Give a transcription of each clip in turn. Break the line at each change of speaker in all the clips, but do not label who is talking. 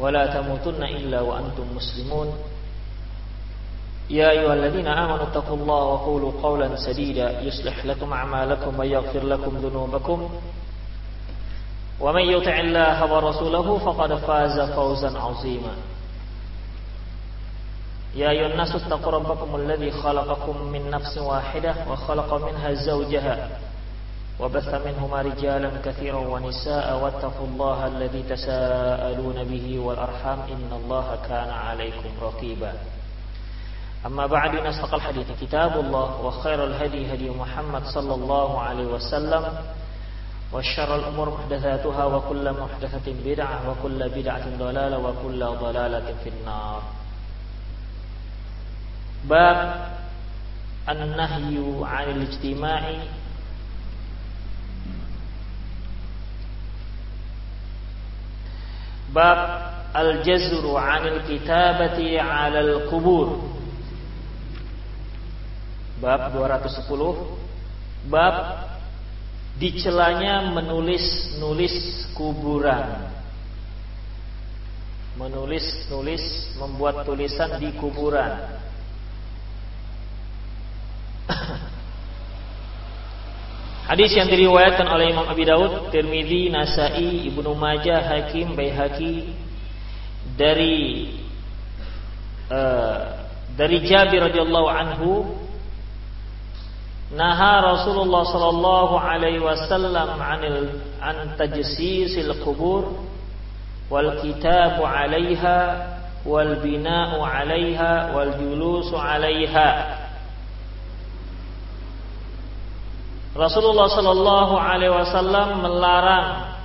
ولا تموتن إلا وأنتم مسلمون. يا أيها الذين آمنوا اتقوا الله وقولوا قولا سديدا يصلح لكم أعمالكم ويغفر لكم ذنوبكم. ومن يطع الله ورسوله فقد فاز فوزا عظيما. يا أيها الناس اتقوا ربكم الذي خلقكم من نفس واحدة وخلق منها زوجها وبث منهما رجالا كثيرا ونساء واتقوا الله الذي تساءلون به والأرحام إن الله كان عليكم رقيبا. أما بعد نستقى الحديث كتاب الله وخير الهدي هدي محمد صلى الله عليه وسلم وشر الأمور محدثاتها وكل محدثة بدعة وكل بدعة ضلالة وكل ضلالة في النار. باب النهي عن الاجتماع Bab Al-Jazru 'anil kitabati 'alal qubur. Bab 210 Bab dicelanya menulis-nulis kuburan. Menulis-nulis membuat tulisan di kuburan. Hadis yang diriwayatkan oleh Imam Abi Daud, Tirmidzi, Nasai, Ibnu Majah, Hakim, Baihaqi dari uh, dari Jabir radhiyallahu anhu Naha Rasulullah sallallahu alaihi wasallam anil an tajsisil qubur wal kitabu 'alaiha wal bina'u 'alaiha wal julusu 'alaiha Rasulullah Sallallahu Alaihi Wasallam melarang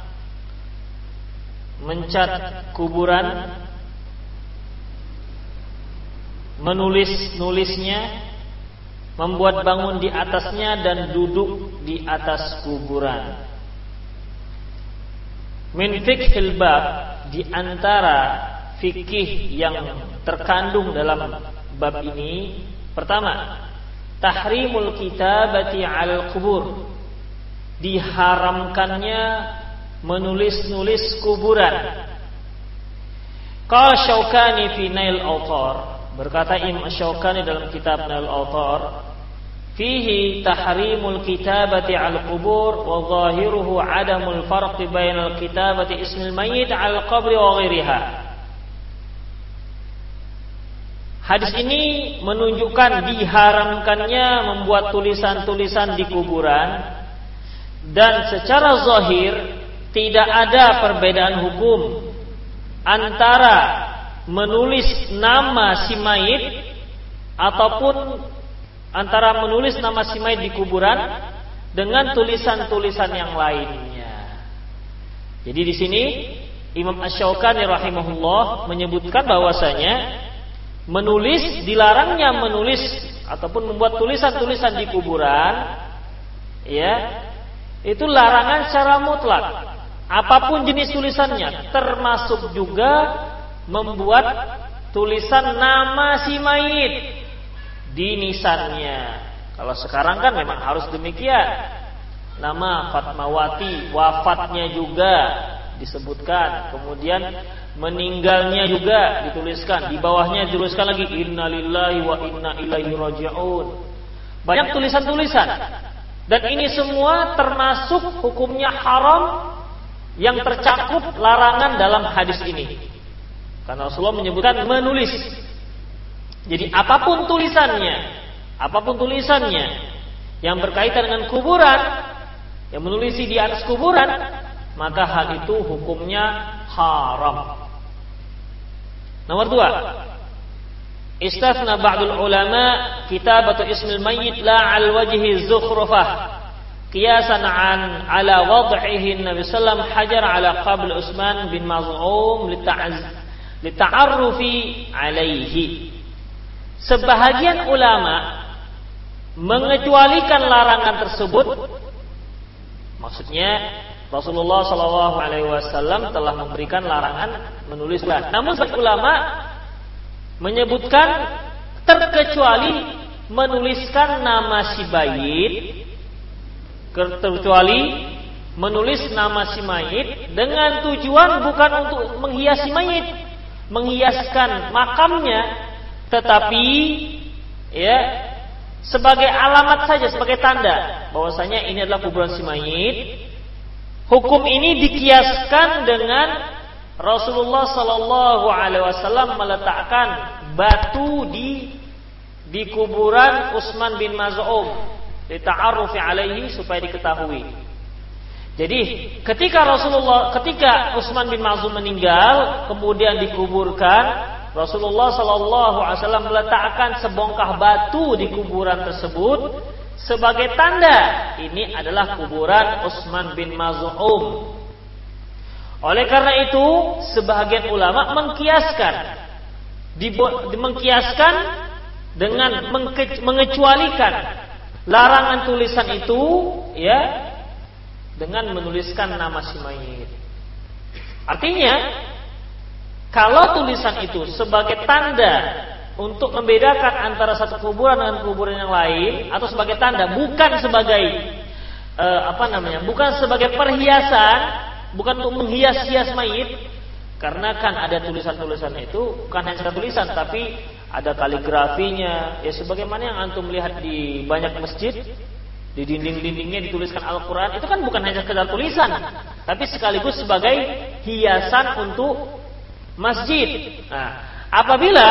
mencat kuburan, menulis-nulisnya, membuat bangun di atasnya dan duduk di atas kuburan. Min fikhil bab di antara fikih yang terkandung dalam bab ini pertama tahrimul kitabati al kubur. Diharamkannya menulis-nulis kuburan. Qala Syaukani fi Nail Autar. Berkata Imam Syaukani dalam kitab Nail Autar fihi tahrimul kitabati al kubur wa zahiruhu adamul farqi bainal kitabati ismil mayyit al qabri wa ghairiha Hadis ini menunjukkan diharamkannya membuat tulisan-tulisan di kuburan dan secara zahir tidak ada perbedaan hukum antara menulis nama si mayit ataupun antara menulis nama si mayit di kuburan dengan tulisan-tulisan yang lainnya. Jadi di sini Imam Asy-Syaukani rahimahullah menyebutkan bahwasanya menulis dilarangnya menulis ataupun membuat tulisan-tulisan di kuburan ya itu larangan secara mutlak. Apa pun jenis tulisannya termasuk juga membuat tulisan nama si mayit di nisannya. Kalau sekarang kan memang harus demikian. Nama Fatmawati wafatnya juga disebutkan. Kemudian meninggalnya juga dituliskan di bawahnya dituliskan lagi innalillahi wa inna ilaihi rajiun. Banyak tulisan-tulisan. Dan ini semua termasuk hukumnya haram yang tercakup larangan dalam hadis ini. Karena Rasulullah menyebutkan menulis. Jadi apa pun tulisannya apa pun tulisannya yang berkaitan dengan kuburan yang menulisi di atas kuburan maka hal itu hukumnya haram Nomor dua, istafna ba'dul ulama kitabatu ismil mayyit la al wajhi zukhrufah. Qiyasan an ala wad'ihi Nabi sallam hajar ala qabl Utsman bin Maz'um lita'arrufi alaihi. Sebahagian ulama mengecualikan larangan tersebut. Maksudnya Rasulullah Shallallahu Alaihi Wasallam telah memberikan larangan menulis surat. Namun ulama menyebutkan terkecuali menuliskan nama si bayit kecuali menulis nama si mayit dengan tujuan bukan untuk menghiasi mayit, menghiaskan makamnya, tetapi ya sebagai alamat saja, sebagai tanda bahwasanya ini adalah kuburan si mayit. Hukum ini dikiaskan dengan Rasulullah Sallallahu Alaihi Wasallam meletakkan batu di di kuburan Utsman bin Maz'um dita'arrufi alaihi supaya diketahui. Jadi ketika Rasulullah ketika Utsman bin Maz'um meninggal kemudian dikuburkan Rasulullah Shallallahu Alaihi Wasallam meletakkan sebongkah batu di kuburan tersebut sebagai tanda ini adalah kuburan Utsman bin Maz'um. Oleh karena itu, sebagian ulama mengkiaskan, mengkiaskan dengan mengecualikan larangan tulisan itu, ya, dengan menuliskan nama si mayit. Artinya, kalau tulisan itu sebagai tanda untuk membedakan antara satu kuburan dengan kuburan yang lain atau sebagai tanda bukan sebagai uh, apa namanya bukan sebagai perhiasan bukan untuk menghias-hias mayit karena kan ada tulisan-tulisan itu bukan hanya tulisan tapi ada kaligrafinya. Ya sebagaimana yang antum lihat di banyak masjid di dinding-dindingnya dituliskan Al-Quran itu kan bukan hanya sekedar tulisan tapi sekaligus sebagai hiasan untuk masjid. Nah, apabila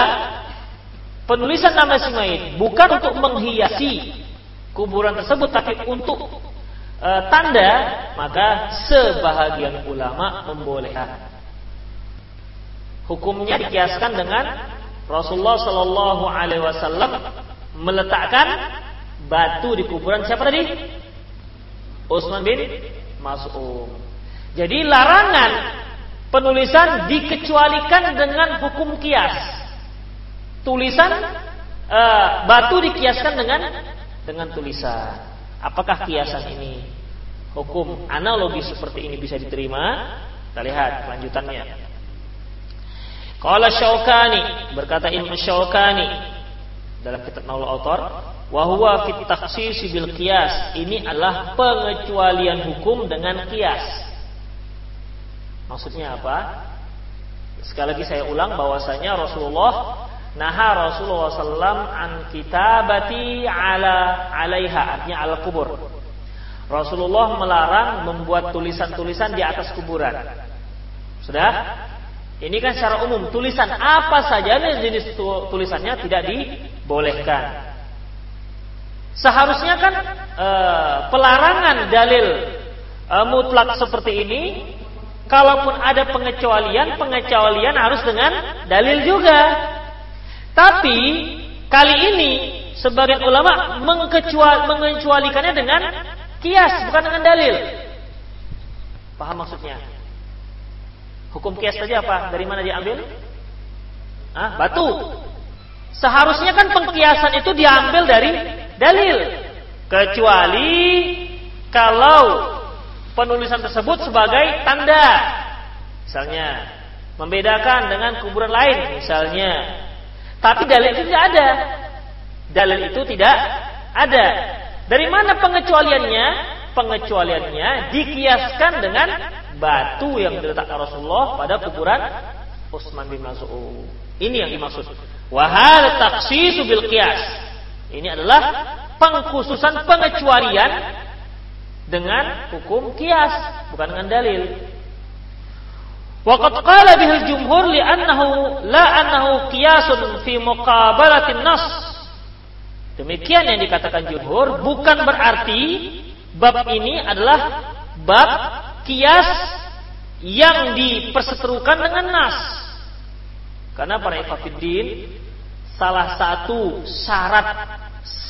penulisan nama si mayit bukan untuk menghiasi kuburan tersebut tapi untuk e, tanda maka sebahagian ulama membolehkan hukumnya dikiaskan dengan Rasulullah Shallallahu Alaihi Wasallam meletakkan batu di kuburan siapa tadi? Utsman bin Mas'ud. Jadi larangan penulisan dikecualikan dengan hukum kias. Tulisan e, batu dikiaskan dengan dengan tulisan. Apakah kiasan ini hukum analogi seperti ini bisa diterima? Kita lihat kelanjutannya. Qala Syaukani berkata Imam Syaukani dalam kitab Naul Autor Wahwa fit taksisi bil kias. Ini adalah pengecualian hukum dengan kias. Maksudnya apa? Sekali lagi saya ulang bahwasanya Rasulullah naha Rasulullah SAW an kitabati ala alaiha artinya al kubur. Rasulullah melarang membuat tulisan-tulisan di atas kuburan. Sudah? Ini kan secara umum tulisan apa saja jenis tulisannya tidak dibolehkan. Seharusnya kan e, pelarangan dalil e, mutlak seperti ini, kalaupun ada pengecualian, pengecualian harus dengan dalil juga. Tapi kali ini sebagian ulama mengecual, mengecualikannya dengan kias, bukan dengan dalil. Paham maksudnya? Hukum kias tadi apa? Dari mana diambil? Ah, batu. Seharusnya kan pengkiasan itu diambil dari dalil kecuali kalau penulisan tersebut sebagai tanda misalnya membedakan dengan kuburan lain misalnya tapi dalil itu tidak ada. Dalil itu tidak ada. Dari mana pengecualiannya? Pengecualiannya dikiaskan dengan batu yang diletakkan Rasulullah pada kuburan Utsman bin Mas'ud. Ini yang dimaksud. Wahal taksisu bil qiyas. Ini adalah pengkhususan pengecualian dengan hukum kias, bukan dengan dalil. Waqad qala bihil jumhur li'annahu la annahu qiyasun fi muqabalatin nas. Demikian yang dikatakan jumhur bukan berarti bab ini adalah bab kias yang diperseterukan dengan nas. Karena para ikhwatiddin salah satu syarat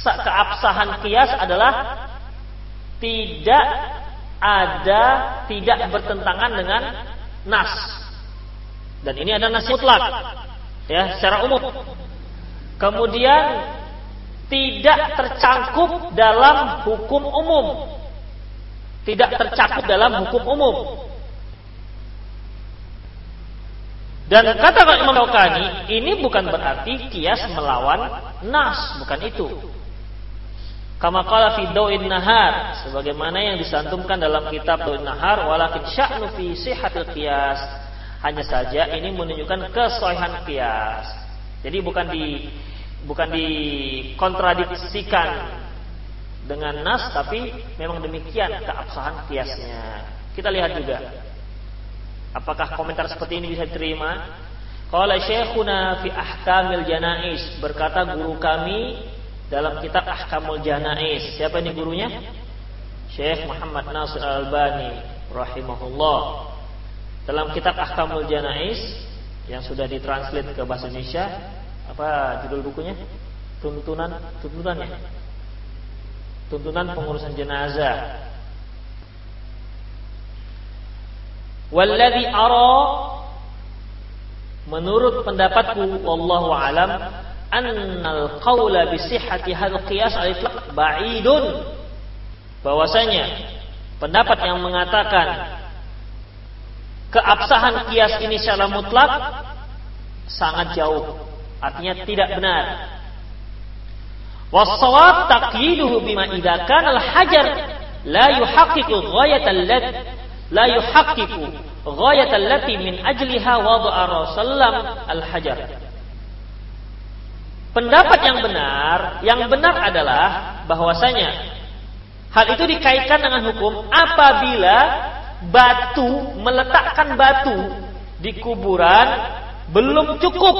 keabsahan kias adalah tidak ada tidak bertentangan dengan nas. Dan ini adalah nas mutlak. Ya, secara umum. Kemudian tidak tercangkup dalam hukum umum. Tidak tercakup dalam hukum umum. Dan kata Imam Syaukani, ini bukan berarti kias melawan nas, bukan itu. Kama qala fi Nahar, sebagaimana yang disantumkan dalam kitab Dawin Nahar, walakin sya'nu fi sihhatil qiyas. Hanya saja ini menunjukkan kesohihan kias. Jadi bukan di bukan dikontradiksikan dengan nas tapi memang demikian keabsahan kiasnya. Kita lihat juga apakah komentar seperti ini bisa diterima? Qala Syekhuna fi Ahkamil Janais berkata guru kami dalam kitab Ahkamul Janais. Siapa ini gurunya? Syekh Muhammad Nasir Al-Albani rahimahullah. Dalam kitab Ahkamul Janais yang sudah ditranslate ke bahasa Indonesia, apa judul bukunya? Tuntunan tuntunannya. Tuntunan pengurusan jenazah. Walladhi ara menurut pendapatku wallahu alam annal qawla bi sihhati hadzal qiyas al ba'idun. Bahwasanya pendapat yang mengatakan keabsahan kias ini secara mutlak sangat jauh. Artinya tidak benar. Wasawab taqyiduhu bima idza kana al hajar la yuhaqqiqu ghayat allati la yuhaqqiqu ghayat allati min ajliha wada'a rasulullah al hajar Pendapat yang benar, yang benar adalah bahwasanya hal itu dikaitkan dengan hukum apabila batu meletakkan batu di kuburan belum cukup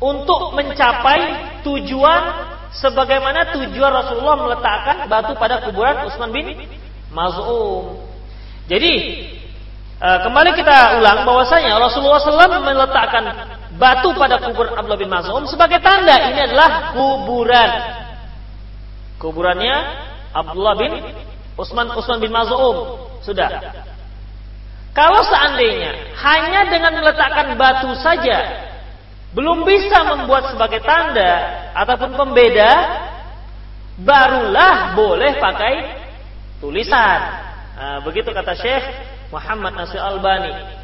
untuk mencapai tujuan sebagaimana tujuan Rasulullah meletakkan batu pada kuburan Utsman bin Maz'um. Jadi eh, kembali kita ulang bahwasanya Rasulullah SAW meletakkan batu pada kuburan Abdullah bin Mas'ud sebagai tanda ini adalah kuburan. Kuburannya Abdullah bin Utsman Utsman bin Maz'um. Sudah. Kalau seandainya hanya dengan meletakkan batu saja belum bisa membuat sebagai tanda ataupun pembeda, barulah boleh pakai tulisan. Nah, begitu kata Syekh Muhammad Nasir Albani.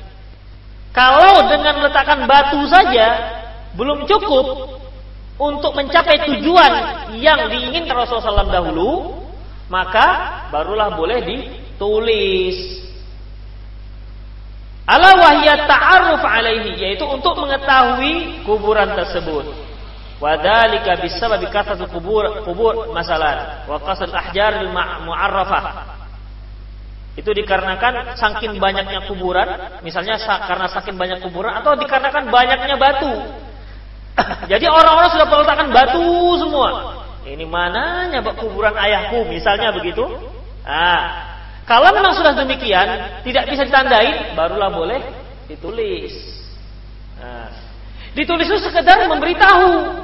Kalau dengan meletakkan batu saja belum cukup untuk mencapai tujuan yang diinginkan Rasulullah SAW dahulu, maka barulah boleh ditulis. Ala wahya ta'aruf alaihi yaitu untuk mengetahui kuburan tersebut. Wadhalika bisababi kasratu kubur kubur masalah wa qasr ahjar mu'arrafah itu dikarenakan saking banyaknya kuburan, misalnya karena saking banyak kuburan atau dikarenakan banyaknya batu. Jadi orang-orang sudah meletakkan batu semua. Ini mananya kuburan ayahku, misalnya begitu. Nah, kalau memang sudah demikian, tidak bisa ditandai, barulah boleh ditulis. Nah, ditulis itu sekedar memberitahu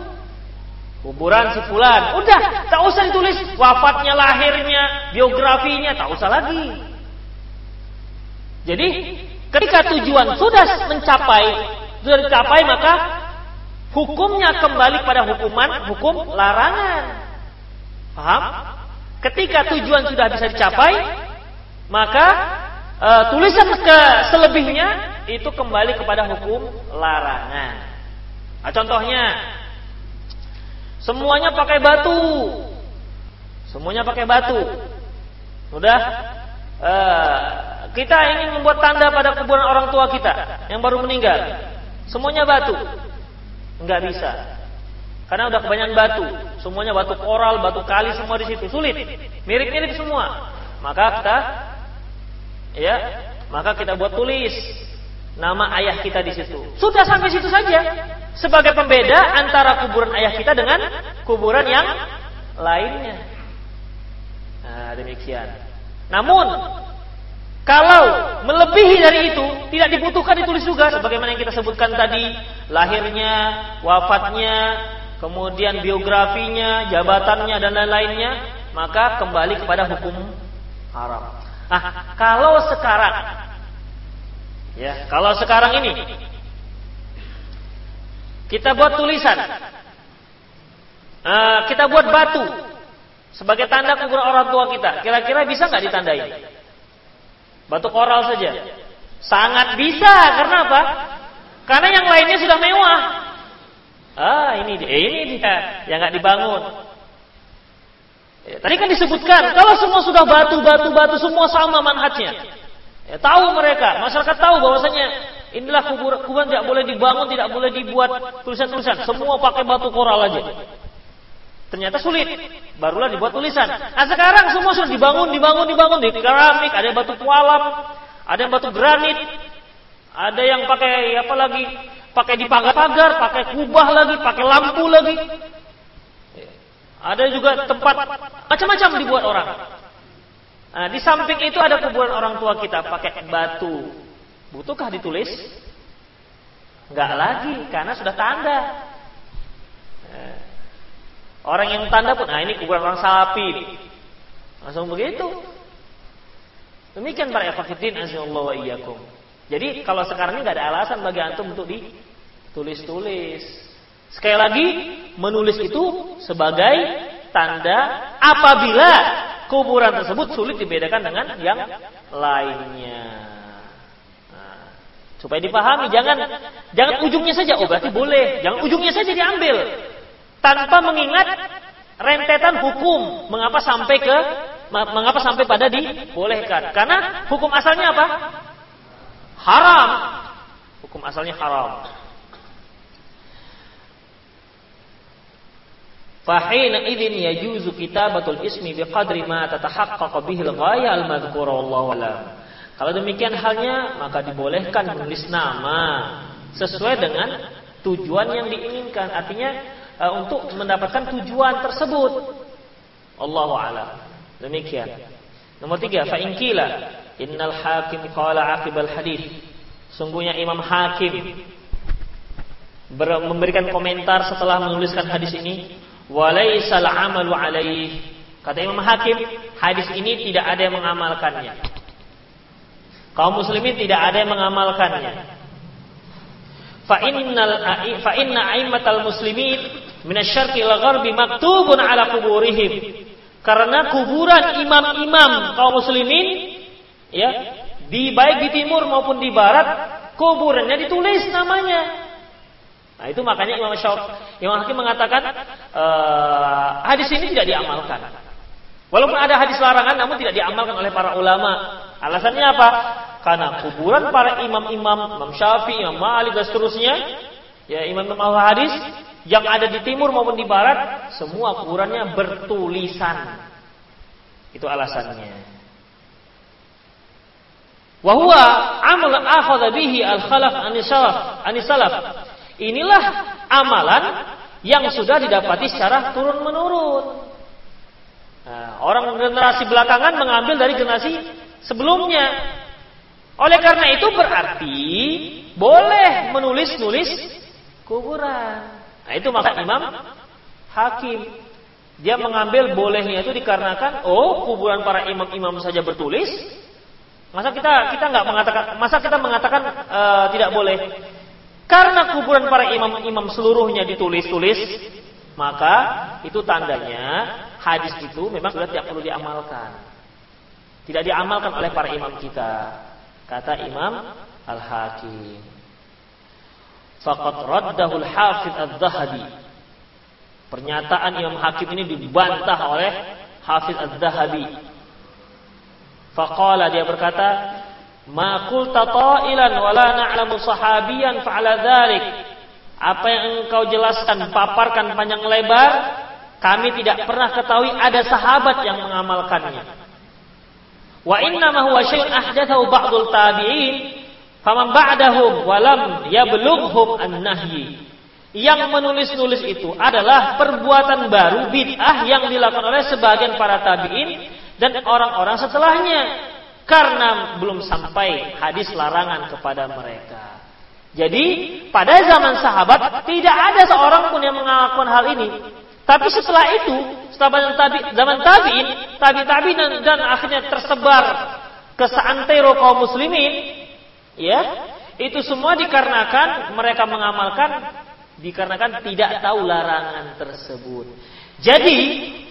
kuburan si fulan. Udah, tak usah ditulis wafatnya, lahirnya, biografinya, tak usah lagi. Jadi ketika tujuan sudah mencapai, sudah dicapai maka hukumnya kembali pada hukuman hukum larangan. Paham? Ketika tujuan sudah bisa dicapai, maka e, tulisan ke selebihnya itu kembali kepada hukum larangan. Nah, contohnya, semuanya pakai batu, semuanya pakai batu. Sudah e, kita ingin membuat tanda pada kuburan orang tua kita yang baru meninggal. Semuanya batu. Enggak bisa. Karena udah kebanyakan batu. Semuanya batu koral, batu kali semua di situ. Sulit. Mirip-mirip semua. Maka kita ya, maka kita buat tulis nama ayah kita di situ. Sudah sampai situ saja. Sebagai pembeda antara kuburan ayah kita dengan kuburan yang lainnya. Nah, demikian. Namun kalau melebihi dari itu tidak dibutuhkan ditulis juga sebagaimana yang kita sebutkan tadi, lahirnya, wafatnya, kemudian biografinya, jabatannya dan lain-lainnya, maka kembali kepada hukum haram. Nah, kalau sekarang Ya, kalau sekarang ini kita buat tulisan, uh, kita buat batu sebagai tanda kuburan orang tua kita. Kira-kira bisa nggak ditandai? Batu koral saja. Sangat bisa. Karena apa? Karena yang lainnya sudah mewah. Ah, ini dia, ini dia yang nggak dibangun. Ya, tadi kan disebutkan kalau semua sudah batu, batu, batu semua sama manhajnya. Ya, tahu mereka, masyarakat tahu bahwasanya inilah kuburan, kuburan tidak boleh dibangun, tidak boleh dibuat tulisan-tulisan. Semua pakai batu koral aja. Ternyata sulit. Barulah dibuat tulisan. Nah sekarang semua sudah dibangun, dibangun, dibangun di keramik, ada yang batu kualam, ada yang batu granit, ada yang pakai apa lagi? Pakai di pagar-pagar, pakai kubah lagi, pakai lampu lagi. Ada juga tempat macam-macam dibuat orang. Nah, di samping itu ada kuburan orang tua kita pakai batu. Butuhkah ditulis? Enggak lagi, karena sudah tanda. Orang yang tanda pun, nah ini kuburan orang sapi. Langsung begitu. Demikian para ikhwatiddin azza wa iyyakum. Jadi kalau sekarang ini nggak ada alasan bagi antum untuk ditulis-tulis. Sekali lagi, menulis itu sebagai tanda apabila kuburan tersebut sulit dibedakan dengan yang lainnya. Nah, supaya dipahami, jangan jangan ujungnya saja. Oh berarti boleh, jangan ujungnya saja diambil tanpa mengingat rentetan hukum. Mengapa sampai ke mengapa sampai pada dibolehkan? Karena hukum asalnya apa? Haram. Hukum asalnya haram. Fahina idin yajuzu kitabatul ismi biqadri ma tatahaqqaq bihi al-ghaya al-madhkura wallahu. Kalau demikian halnya maka dibolehkan menulis nama sesuai dengan tujuan yang diinginkan. Artinya uh, untuk mendapatkan tujuan tersebut. Allahu a'lam. Demikian. Nomor tiga, fa inkila innal hakim qala aqibal hadis. Sungguhnya Imam Hakim memberikan komentar setelah menuliskan hadis ini, walaisal amalu alaih. Kata Imam Hakim, hadis ini tidak ada yang mengamalkannya. Kaum muslimin tidak ada yang mengamalkannya. Fa innal fa inna aimatal muslimin minasyarqi ila gharbi maktubun ala kuburihim. Karena kuburan imam-imam kaum muslimin ya, di baik di timur maupun di barat, kuburannya ditulis namanya. Nah, itu makanya Imam Syafi'i, Imam Hakim mengatakan uh, hadis ini tidak diamalkan. Walaupun ada hadis larangan namun tidak diamalkan oleh para ulama. Alasannya apa? Karena kuburan para imam-imam, Imam Syafi'i, Imam Malik dan seterusnya, ya imam-imam hadis yang ada di timur maupun di barat semua kuburannya bertulisan. Itu alasannya. Wahwa amal akhadha bihi al-khalaf anisalaf anisalaf. Inilah amalan yang sudah didapati secara turun menurun. Nah, orang generasi belakangan mengambil dari generasi sebelumnya. Oleh karena itu berarti boleh menulis-nulis kuburan. Nah itu maka Imam Hakim dia mengambil bolehnya itu dikarenakan oh kuburan para imam-imam saja bertulis. Masa kita kita nggak mengatakan masa kita mengatakan uh, tidak boleh? Karena kuburan para imam-imam seluruhnya ditulis-tulis, maka itu tandanya hadis itu memang sudah tidak perlu diamalkan. Tidak diamalkan oleh para imam kita. Kata Imam Al-Hakim. Faqad raddahul hafiz az-zahabi. Pernyataan Imam Hakim ini dibantah oleh Hafiz az-zahabi. Faqala dia berkata, "Ma qulta ta'ilan wa la na'lamu sahabiyan fa'ala dzalik." Apa yang engkau jelaskan, paparkan panjang lebar, kami tidak pernah ketahui ada sahabat yang mengamalkannya. Wa inna ma huwa syai'un ahdathahu ba'dul tabi'in Faman ba'dahum walam yablughhum an-nahyi. Yang menulis-nulis itu adalah perbuatan baru bid'ah yang dilakukan oleh sebagian para tabi'in dan orang-orang setelahnya karena belum sampai hadis larangan kepada mereka. Jadi pada zaman sahabat tidak ada seorang pun yang melakukan hal ini. Tapi setelah itu, setelah zaman tabiin, tabi tabi dan, dan akhirnya tersebar ke seantero kaum muslimin, Ya, itu semua dikarenakan mereka mengamalkan dikarenakan tidak tahu larangan tersebut. Jadi,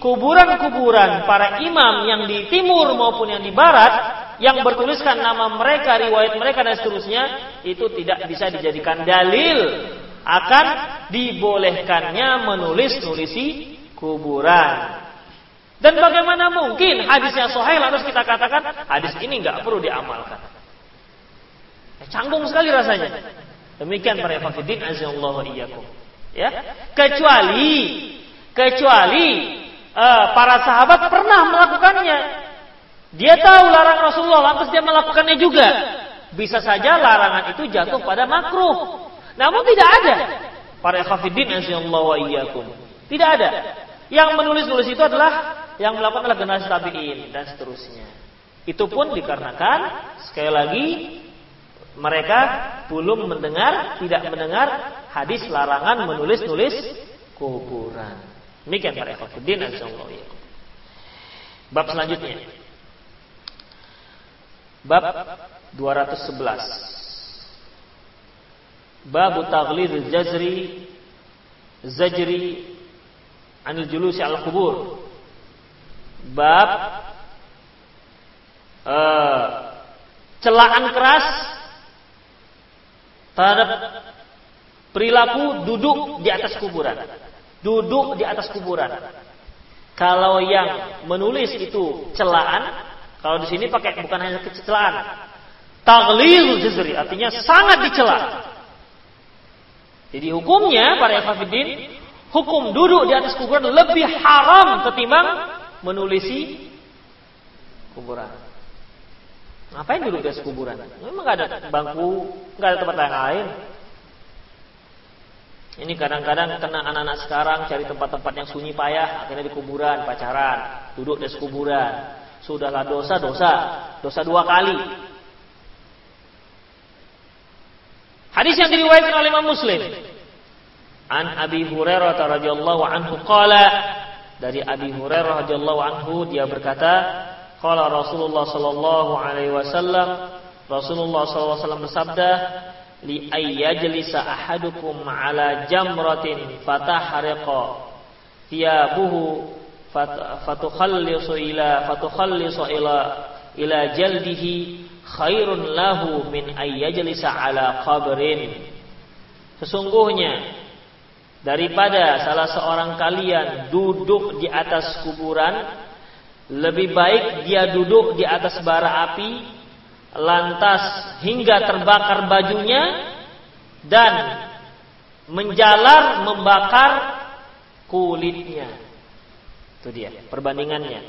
kuburan-kuburan para imam yang di timur maupun yang di barat yang bertuliskan nama mereka, riwayat mereka dan seterusnya itu tidak bisa dijadikan dalil akan dibolehkannya menulis-nulisi kuburan. Dan bagaimana mungkin hadisnya sahih lantas kita katakan hadis ini nggak perlu diamalkan. Eh, canggung sekali rasanya. Demikian para fakidin iyyakum. Ya. Kecuali kecuali uh, para sahabat pernah melakukannya. Dia tahu larangan Rasulullah lantas dia melakukannya juga. Bisa saja larangan itu jatuh pada makruh. Namun tidak ada para khafidin azallahu iyyakum. Tidak ada. Yang menulis-nulis itu adalah yang melakukan adalah generasi tabi'in dan seterusnya. Itu pun dikarenakan sekali lagi mereka belum mendengar, tidak mendengar hadis larangan menulis-nulis kuburan. Demikian para insyaallah. Bab selanjutnya. Bab 211. Bab taghlid jazri zajri anil julusi al kubur bab uh, celaan keras terhadap perilaku duduk di atas kuburan. Duduk di atas kuburan. Kalau yang menulis itu celaan, kalau di sini pakai bukan hanya kecelaan, taglil jazri artinya sangat dicela. Jadi hukumnya para ikhwatiddin, hukum duduk di atas kuburan lebih haram ketimbang menulisi kuburan. Ngapain duduk di atas kuburan? Memang gak ada bangku, gak ada tempat lain. Ini kadang-kadang kena anak-anak sekarang cari tempat-tempat yang sunyi payah, akhirnya di kuburan, pacaran, duduk di kuburan. Sudahlah dosa, dosa, dosa dua kali. Hadis yang diriwayatkan oleh Imam Muslim. An Abi Hurairah radhiyallahu anhu qala dari Abi Hurairah radhiyallahu anhu dia berkata, qala Rasulullah sallallahu alaihi wasallam, Rasulullah wasallam bersabda, li ayyajlisa ahadukum ala jamratin fatahriqa thiyabuhu fatukhallisu ila fatukhallisu ila ila jaldihi khairun lahu min ayyajlisa ala qabrin. Sesungguhnya daripada salah seorang kalian duduk di atas kuburan lebih baik dia duduk di atas bara api lantas hingga terbakar bajunya dan menjalar membakar kulitnya itu dia perbandingannya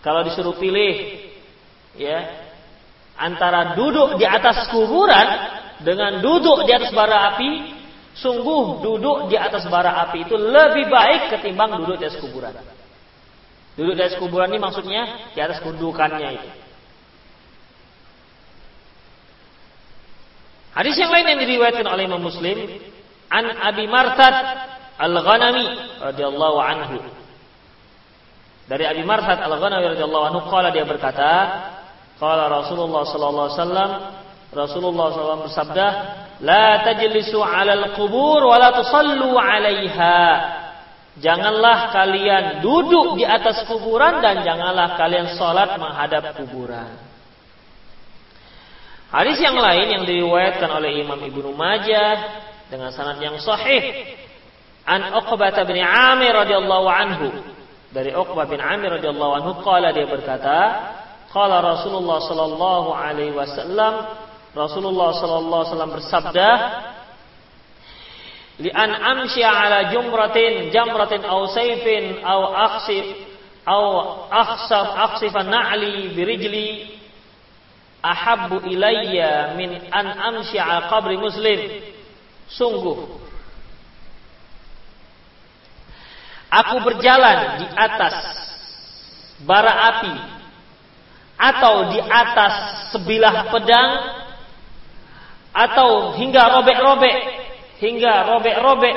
kalau disuruh pilih ya antara duduk di atas kuburan dengan duduk di atas bara api Sungguh duduk di atas bara api itu lebih baik ketimbang duduk di atas kuburan. Duduk di atas kuburan ini maksudnya di atas kedudukannya itu. Hadis yang lain yang diriwayatkan oleh Imam Muslim an Abi Martad Al-Ghanami radhiyallahu anhu. Dari Abi Martad Al-Ghanami radhiyallahu anhu qala dia berkata, qala Rasulullah sallallahu alaihi wasallam Rasulullah SAW bersabda, La tajlisu alal kubur wa la tusallu alaiha. Janganlah kalian duduk di atas kuburan dan janganlah kalian sholat menghadap kuburan. Hadis yang lain yang diriwayatkan oleh Imam Ibnu Majah dengan sanad yang sahih. An Uqbah bin Amir radhiyallahu anhu. Dari Uqbah bin Amir radhiyallahu anhu qala dia berkata qala Rasulullah sallallahu alaihi wasallam. Rasulullah sallallahu alaihi wasallam bersabda, "Li an amsya ala jumratin jamratin aw sayfin aw aqsif aw akhsaf aqsifan na'li bi rijli ahabbu ilayya min an amsya ala qabri muslim." Sungguh aku berjalan di atas bara api atau di atas sebilah pedang atau hingga robek-robek hingga robek-robek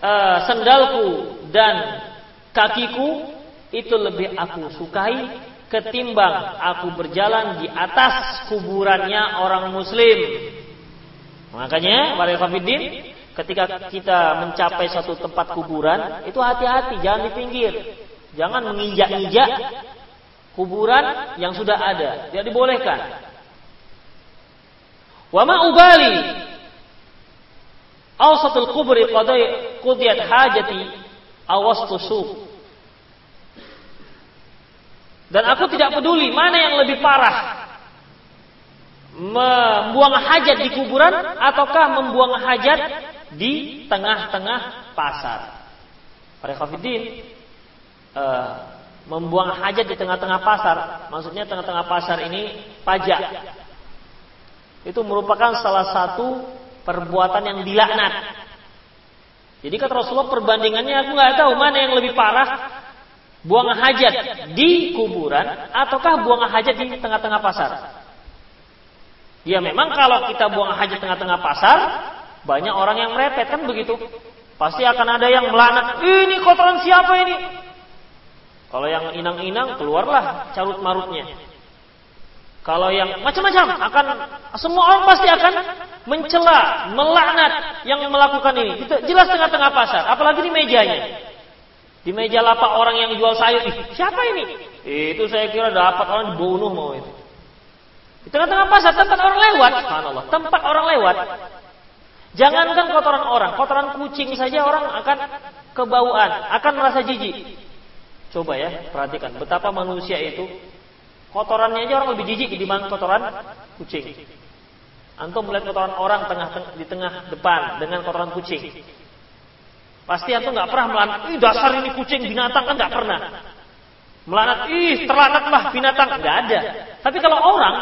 uh, sendalku dan kakiku itu lebih aku sukai ketimbang aku berjalan di atas kuburannya orang muslim. Makanya, para ketika kita mencapai satu tempat kuburan, itu hati-hati, jangan di pinggir. Jangan menginjak-injak kuburan yang sudah ada. Tidak dibolehkan. Wa ubali awsatul kubri qadai qudiyat hajati awastu suq dan aku tidak peduli mana yang lebih parah. Membuang hajat di kuburan ataukah membuang hajat di tengah-tengah pasar. Para khafidin uh, membuang hajat di tengah-tengah pasar, maksudnya tengah-tengah pasar ini pajak. Itu merupakan salah satu perbuatan yang dilaknat. Jadi kata Rasulullah perbandingannya aku nggak tahu mana yang lebih parah buang hajat di kuburan ataukah buang hajat di tengah-tengah pasar? Ya memang kalau kita buang hajat tengah-tengah pasar, banyak orang yang merepet kan begitu. Pasti akan ada yang melaknat, ini kotoran siapa ini? Kalau yang inang-inang keluarlah carut marutnya. Kalau yang macam-macam akan semua orang pasti akan mencela, melaknat yang melakukan ini. Itu jelas tengah-tengah pasar, apalagi di mejanya. Di meja lapak orang yang jual sayur, Ih, siapa ini? Itu saya kira dapat orang dibunuh mau itu. Di tengah-tengah pasar tempat orang lewat, subhanallah, tempat orang lewat. Jangankan kotoran orang, kotoran kucing saja orang akan kebauan, akan merasa jijik. Coba ya, perhatikan betapa manusia itu kotorannya aja orang lebih jijik dibanding kotoran kucing. Antum melihat kotoran orang tengah, di tengah depan dengan kotoran kucing. Pasti antum nggak pernah melanat, ih dasar ini kucing binatang kan nggak pernah. Melanat, ih terlanatlah binatang nggak ada. Tapi kalau orang,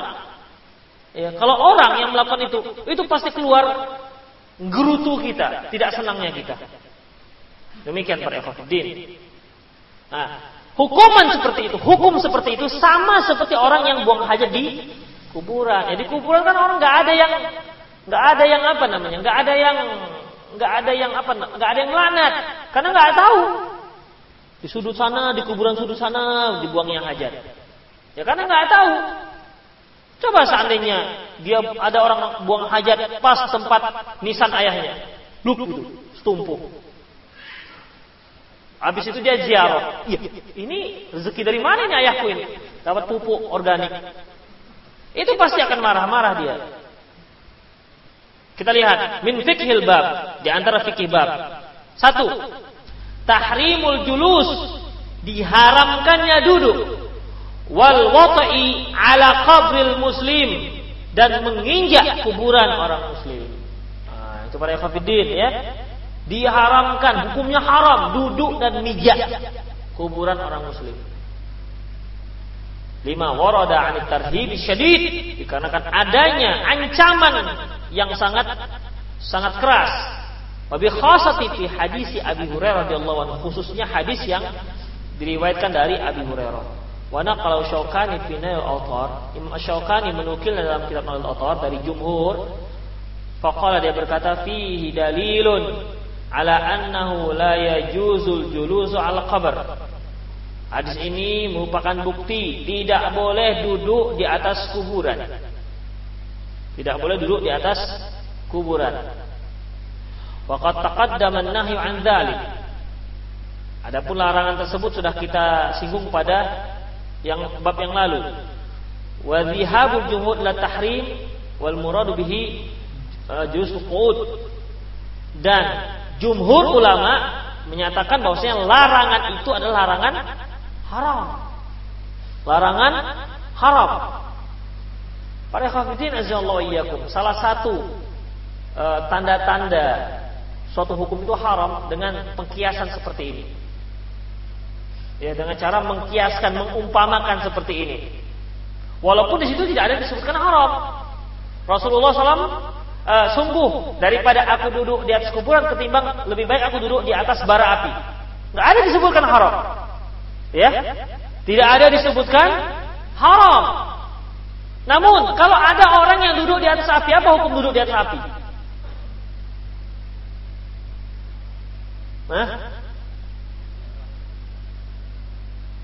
ya kalau orang yang melakukan itu, itu pasti keluar gerutu kita, tidak senangnya kita. Demikian para ikhwatiddin. Nah, hukuman seperti itu, hukum seperti itu sama seperti orang yang buang hajat di kuburan. Ya kuburan kan orang nggak ada yang nggak ada yang apa namanya, nggak ada yang nggak ada yang apa nggak ada yang lanat. Karena nggak tahu. Di sudut sana di kuburan sudut sana dibuangnya hajat. Ya karena nggak tahu. Coba seandainya dia ada orang buang hajat pas tempat nisan ayahnya. Luk gitu setumpuk habis itu dia ziarah iya ini rezeki dari mana ini ayahku ini dapat pupuk organik itu pasti akan marah-marah dia kita lihat min fikhil bab di antara fikih bab. Satu, tahrimul julus diharamkannya duduk wal wata'i ala qabril muslim dan menginjak kuburan orang muslim. Nah, itu para ikhwatiddin ya. Diharamkan, hukumnya haram duduk dan mijak kuburan orang muslim. Lima warada anit tarhib syadid dikarenakan adanya ancaman yang sangat sangat keras. Wabi khasati fi hadisi Abi Hurairah radhiyallahu anhu khususnya hadis yang diriwayatkan dari Abi Hurairah. Wa kalau Syaukani fi Nail Autar, Imam Syaukani menukil dalam kitab Nail Autar dari jumhur faqala dia berkata fihi dalilun ala annahu la yajuzul julusu al qabr. Hadis ini merupakan bukti tidak boleh duduk di atas kuburan. Tidak boleh duduk di atas kuburan. Waqad taqaddama an-nahyu 'an dzalik. Adapun larangan tersebut sudah kita singgung pada yang bab yang lalu. Wa dhihabul jumhur la tahrim wal muradu bihi uh, juz Dan jumhur ulama menyatakan bahwasanya larangan itu adalah larangan haram. Larangan haram. Para khafidin azallahu. Salah satu e, tanda-tanda uh, suatu hukum itu haram dengan pengkiasan seperti ini. Ya, dengan cara mengkiaskan, mengumpamakan seperti ini. Walaupun di situ tidak ada disebutkan haram. Rasulullah SAW uh, sungguh daripada aku duduk di atas kuburan ketimbang lebih baik aku duduk di atas bara api. Nggak ada disebutkan haram. Ya, tidak ada disebutkan haram. Namun kalau ada orang yang duduk di atas api, apa hukum duduk di atas api? Hah?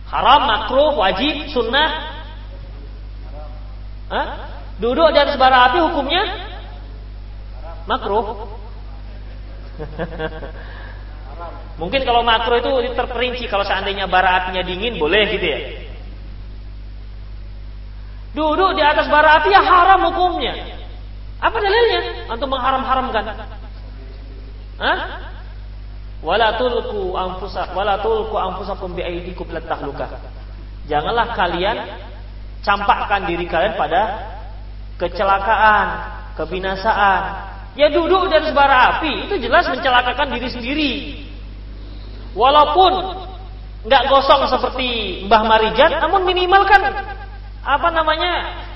Haram, makruh, wajib, sunnah. Hah? Duduk di atas bara api hukumnya makruh. Mungkin kalau makruh itu terperinci kalau seandainya bara apinya dingin boleh gitu ya. Duduk di atas bara api ya haram hukumnya. Apa dalilnya? Untuk mengharam-haramkan. Hah? Wala tulku anfusak wala tulku anfusakum bi. Janganlah kalian campakkan diri kalian pada kecelakaan, kebinasaan. Ya duduk atas bara api itu jelas mencelakakan diri sendiri. Walaupun nggak gosong seperti Mbah Marijan, namun minimal kan apa namanya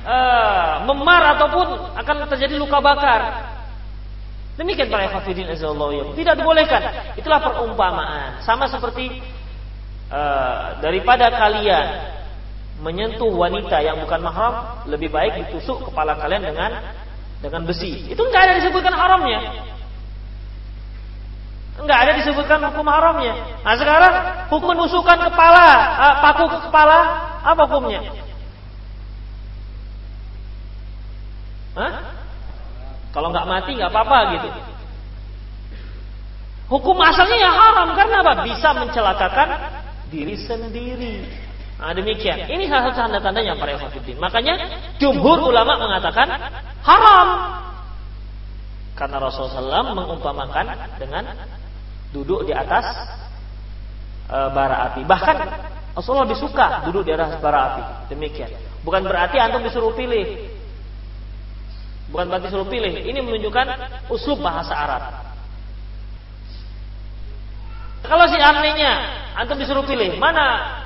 uh, memar ataupun akan terjadi luka bakar. Demikian para hafidin azallahu Tidak dibolehkan. Itulah perumpamaan. Sama seperti uh, daripada kalian menyentuh wanita yang bukan mahram, lebih baik ditusuk kepala kalian dengan dengan besi. Itu nggak ada disebutkan haramnya. Enggak ada disebutkan hukum haramnya. Nah sekarang hukum menusukkan kepala, uh, paku ke kepala, apa hukumnya? Hah? Kalau nggak mati nggak apa-apa gitu. Hukum asalnya ya haram karena apa? Bisa mencelakakan diri sendiri. Nah, demikian. Ini salah satu tanda-tandanya para ikhwatiddin. Makanya jumhur ulama mengatakan haram. Karena Rasulullah SAW mengumpamakan dengan duduk di atas e, bara api. Bahkan Rasulullah lebih suka duduk di atas bara api. Demikian. Bukan berarti antum disuruh pilih. Bukan berarti disuruh pilih. Ini menunjukkan uslub bahasa Arab. Kalau si artinya antum disuruh pilih, mana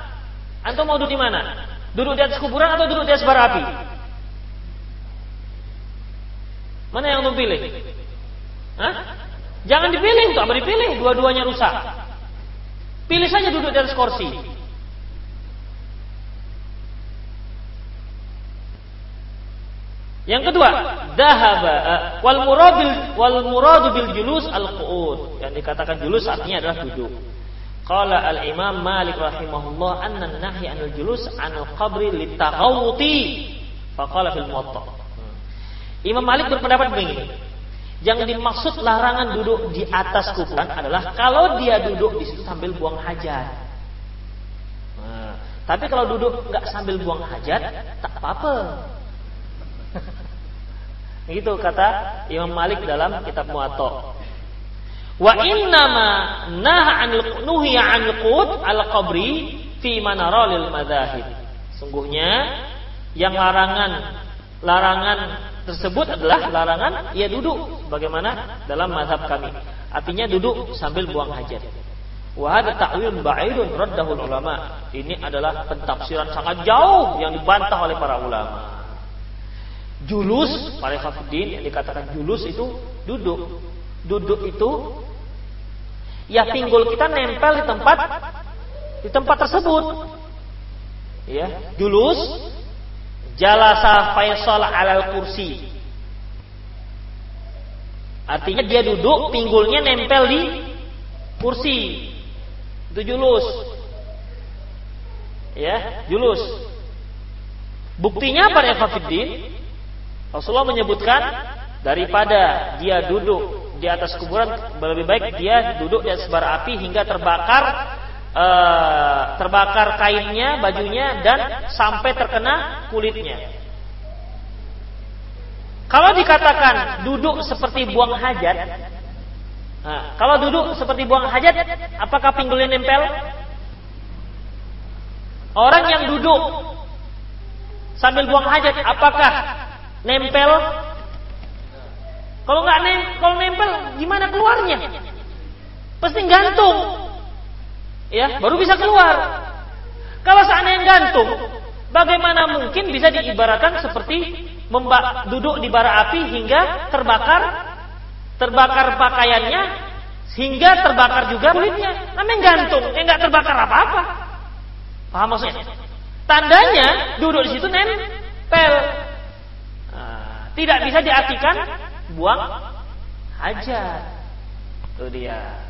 antum mau duduk di mana? Duduk di atas kuburan atau duduk di atas bara api? Mana yang antum pilih? Hah? Jangan dipilih, tak dipilih, dua-duanya rusak. Pilih saja duduk di atas kursi. Yang kedua, dahaba uh, wal murabil wal muradu bil julus al qu'ud. Yang dikatakan julus artinya adalah duduk. Qala al Imam Malik rahimahullah anna nahi anil julus anil qabri litaghawti. Faqala fil muwatta. Imam Malik berpendapat begini. Yang dimaksud larangan duduk di atas kuburan adalah kalau dia duduk di situ sambil buang hajat. Nah, tapi kalau duduk nggak sambil buang hajat, tak apa-apa. Itu kata Imam Malik dalam kitab Muwatta. Wa innama naha anil nuhiya anil qut al qabri fi manara lil madzahib. Sungguhnya yang larangan larangan tersebut adalah larangan ia duduk bagaimana dalam mazhab kami. Artinya duduk sambil buang hajat. Wa hadza ta'wil ba'idun raddahu ulama. Ini adalah pentafsiran sangat jauh yang dibantah oleh para ulama. Julus, para hafidin yang dikatakan julus itu duduk. Duduk itu ya pinggul kita nempel di tempat di tempat tersebut. Ya, julus Jalasa Faisal alal kursi. Artinya dia duduk, pinggulnya nempel di kursi. Itu julus. Ya, julus. Buktinya pada Efafiddin, Rasulullah menyebutkan daripada dia duduk di atas kuburan lebih baik dia duduk di atas api hingga terbakar Eh, terbakar kainnya, bajunya dan sampai terkena kulitnya. Kalau dikatakan duduk seperti buang hajat, nah, kalau duduk seperti buang hajat, apakah pinggulnya nempel? Orang yang duduk sambil buang hajat, apakah nempel? Kalau nggak nempel, kalau nempel, gimana keluarnya? Pasti gantung ya baru bisa keluar. Kalau seandainya gantung, bagaimana mungkin bisa diibaratkan seperti membak, duduk di bara api hingga terbakar terbakar pakaiannya hingga terbakar juga kulitnya. Namanya gantung, eh nggak terbakar apa-apa. Paham maksudnya? Tandanya duduk di situ nempel. Nah, tidak bisa diartikan buang hajat. Itu dia.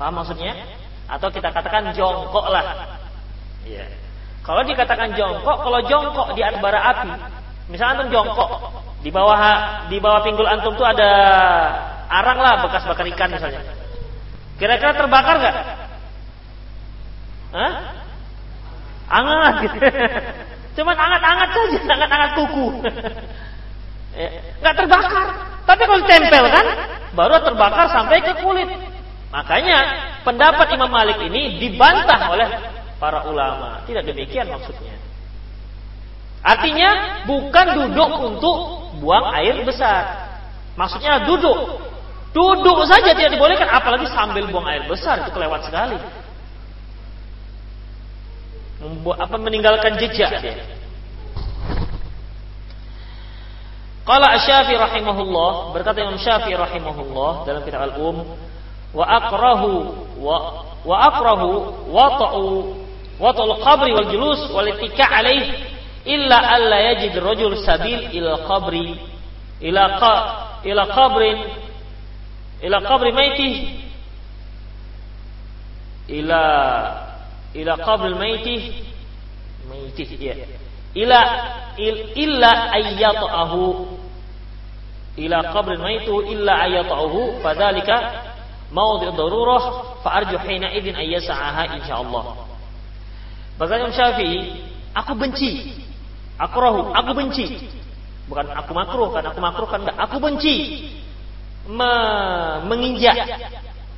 Paham maksudnya? Atau kita katakan jongkok lah. Ya. Kalau dikatakan jongkok, kalau jongkok di bara api, misalnya antum jongkok di bawah di bawah pinggul antum tuh ada arang lah bekas bakar ikan misalnya. Kira-kira terbakar nggak? Hah? Angat gitu. Cuman angat-angat saja, angat-angat kuku. Nggak terbakar. Tapi kalau ditempel kan, baru terbakar sampai ke kulit. Makanya pendapat Imam Malik ini dibantah oleh para ulama. Tidak demikian maksudnya. Artinya bukan duduk untuk buang air besar. Maksudnya duduk. Duduk saja tidak dibolehkan apalagi sambil buang air besar itu kelewat sekali. Membuat apa meninggalkan jejak dia. Qala Asy-Syafi'i rahimahullah, berkata Imam Syafi'i rahimahullah dalam kitab Al-Um, wa akrahu wa wa akrahu wata'u wata'ul qabri wal julus wal ittika alaih illa alla yajid rajul sabil ila qabri ila qa ila qabrin ila qabri maiti ila ila qabri maiti maiti ya ila il, illa ayyatahu ila qabrin maitu illa ayyatahu fadzalika mawdi' darurah fa arju hina idzin ayyasa'aha insyaallah Berkata Imam Syafi'i, aku benci. Aku rahu, aku benci. Bukan aku makruh, kan aku makruh kan enggak. Aku benci Me menginjak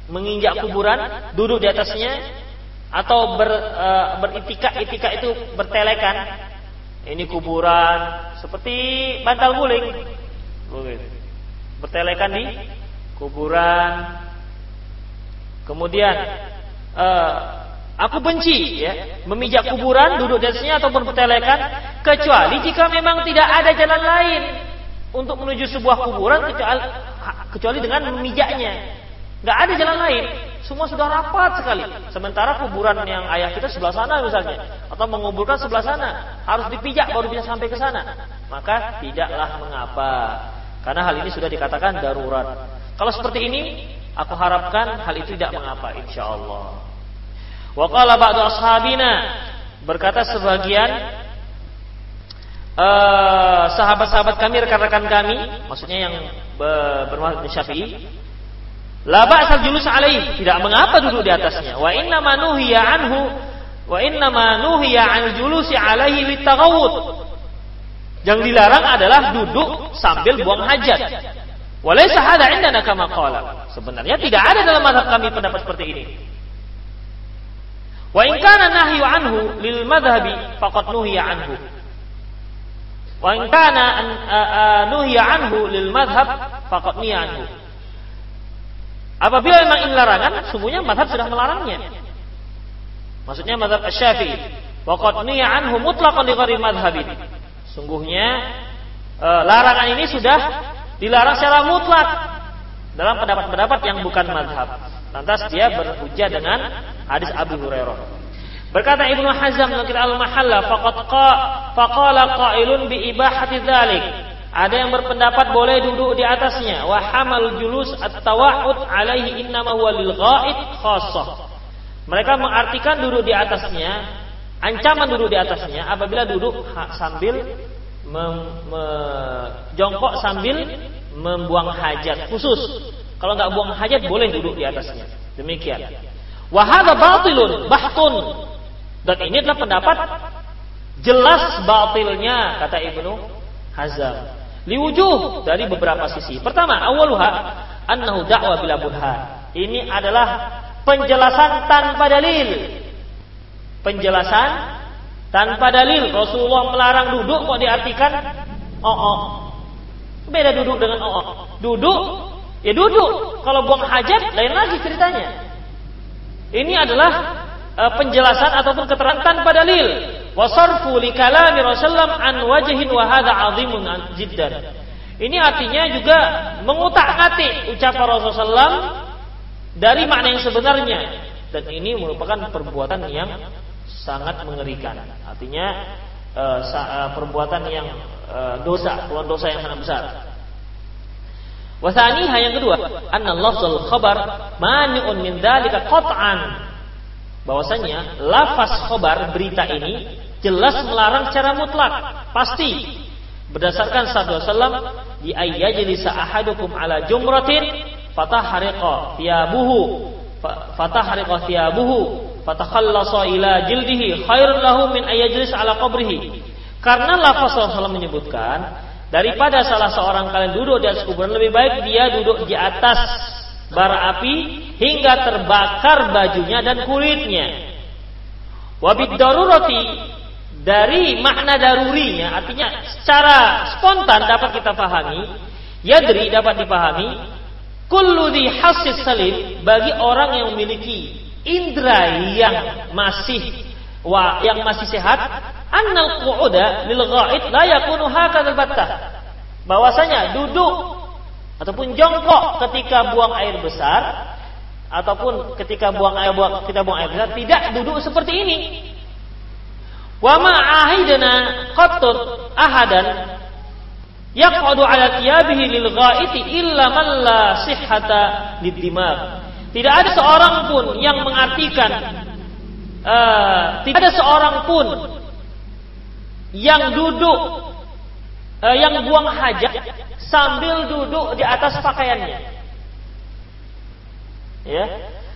menginjak kuburan, duduk di atasnya atau ber, uh, beritika itika itu bertelekan ini kuburan seperti bantal guling. Bertelekan di kuburan. Kemudian uh, aku benci ya memijak kuburan duduk di atasnya ataupun bertelekan kecuali jika memang tidak ada jalan lain untuk menuju sebuah kuburan kecuali kecuali dengan memijaknya. Nggak ada jalan lain. Semua sudah rapat sekali. Sementara kuburan yang ayah kita sebelah sana misalnya. Atau menguburkan sebelah sana. Harus dipijak baru bisa sampai ke sana. Maka tidaklah mengapa. Karena hal ini sudah dikatakan darurat. Kalau seperti ini, aku harapkan hal itu tidak mengapa insya Allah. Waqala ba'du ashabina berkata sebagian uh, sahabat-sahabat kami, rekan-rekan kami, maksudnya yang bermaksud Syafi'i, La ba'sal julus alaih, tidak mengapa duduk di atasnya. Wa inna ma nuhiya anhu wa inna ma nuhiya an julusi alaihi litaghawud. Yang dilarang adalah duduk sambil buang hajat. Walaysa hadha indana kama qala. Sebenarnya tidak ada dalam mazhab kami pendapat seperti ini. Wa in kana nahyu anhu lil madhhabi faqad nuhiya anhu. Wa in kana nuhiya anhu lil madhhab faqad nuhiya anhu. Apabila memang ini larangan, sungguhnya madhab sudah melarangnya. Maksudnya madhab Syafi'i. Waqad anhu mutlaqan li ghairi madhhabin. Sungguhnya e, larangan ini sudah dilarang secara mutlak dalam pendapat-pendapat yang bukan madhab. Lantas dia berhujjah dengan hadis Abu Hurairah. Berkata Ibnu Hazm dalam kitab Al-Mahalla, faqad qa faqala qailun bi ibahati dzalik. Ada yang berpendapat boleh duduk di atasnya. Wa hamal julus at-tawahud alaihi innama huwa lil ghaid khassah. Mereka mengartikan duduk di atasnya, ancaman duduk di atasnya apabila duduk sambil mem, me, jongkok sambil membuang hajat khusus. Kalau nggak buang hajat boleh duduk di atasnya. Demikian. Wahada batilun bahtun. Dan ini adalah pendapat jelas batilnya kata Ibnu Hazam liwujuh dari beberapa sisi. Pertama, awaluha annahu da'wa bila burhan. Ini adalah penjelasan tanpa dalil. Penjelasan tanpa dalil. Rasulullah melarang duduk kok diartikan oh. Beda duduk dengan oh. Duduk ya duduk. Kalau buang hajat lain lagi ceritanya. Ini adalah uh, penjelasan ataupun keterangan tanpa dalil wasarfu li kalami Rasulullah an wajhin wa hadha azimun jiddan. Ini artinya juga mengutak-atik ucapan Rasulullah dari makna yang sebenarnya dan ini merupakan perbuatan yang sangat mengerikan. Artinya uh, perbuatan yang uh, dosa, bukan dosa yang sangat besar. Wasani yang kedua, anna lafzul khabar mani'un min dzalika qat'an bahwasanya lafaz khobar berita ini jelas melarang secara mutlak, pasti. Berdasarkan sabda Sallam di ayyajlisa ahadukum ala jumratin fatahriqa thiyabuhu fatahriqa thiyabuhu fatakhallasa ila jildihi khairun lahu min ayyajlis ala qabrihi. Karena lafaz Rasulullah menyebutkan daripada salah seorang kalian duduk di atas kuburan lebih baik dia duduk di atas bara api hingga terbakar bajunya dan kulitnya. Wabid darurati dari makna darurinya artinya secara spontan dapat kita pahami, yadri dapat dipahami, kullu di hasis salim bagi orang yang memiliki indera yang masih wa yang masih sehat, annal qu'uda lil ghaid la yakunu hakadzal battah. Bahwasanya duduk ataupun jongkok ketika buang air besar ataupun ketika buang air buang kita buang air besar tidak duduk seperti ini. Wa ahidana qattut ahadan yaq'udu ala thiyabihi lil ghaiti illa man la sihhata lidimag. Tidak ada seorang pun yang mengartikan uh, tidak ada seorang pun yang duduk uh, yang buang hajat sambil duduk di atas pakaiannya. Ya.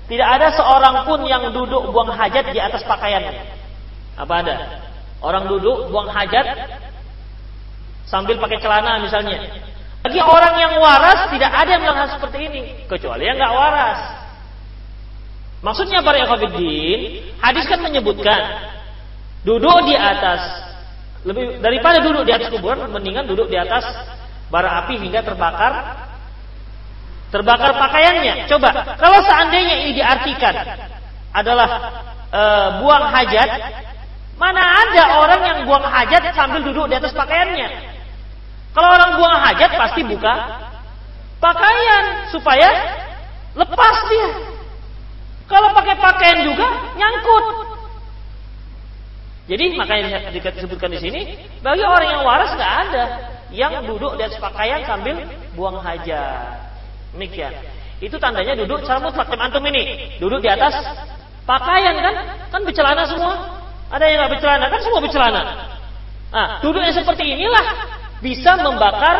Tidak ada seorang pun yang duduk buang hajat di atas pakaiannya. Apa ada? Orang duduk buang hajat sambil pakai celana misalnya. Bagi orang yang waras tidak ada yang melakukan seperti ini kecuali yang nggak waras. Maksudnya para ikhwatiddin, hadis kan menyebutkan duduk di atas lebih daripada duduk di atas kuburan mendingan duduk di atas bara api hingga terbakar terbakar pakaiannya. Coba kalau seandainya ini diartikan adalah e, buang hajat, mana ada orang yang buang hajat sambil duduk di atas pakaiannya? Kalau orang buang hajat pasti buka pakaian supaya lepas dia. Kalau pakai pakaian juga nyangkut. Jadi makanya disebutkan di sini bagi orang yang waras nggak ada yang duduk di atas pakaian sambil buang hajat. Demikian. Itu tandanya duduk secara mutlak. Antum ini duduk di atas pakaian kan? Kan bercelana semua. Ada yang nggak bercelana kan semua bercelana. Nah, duduknya seperti inilah bisa membakar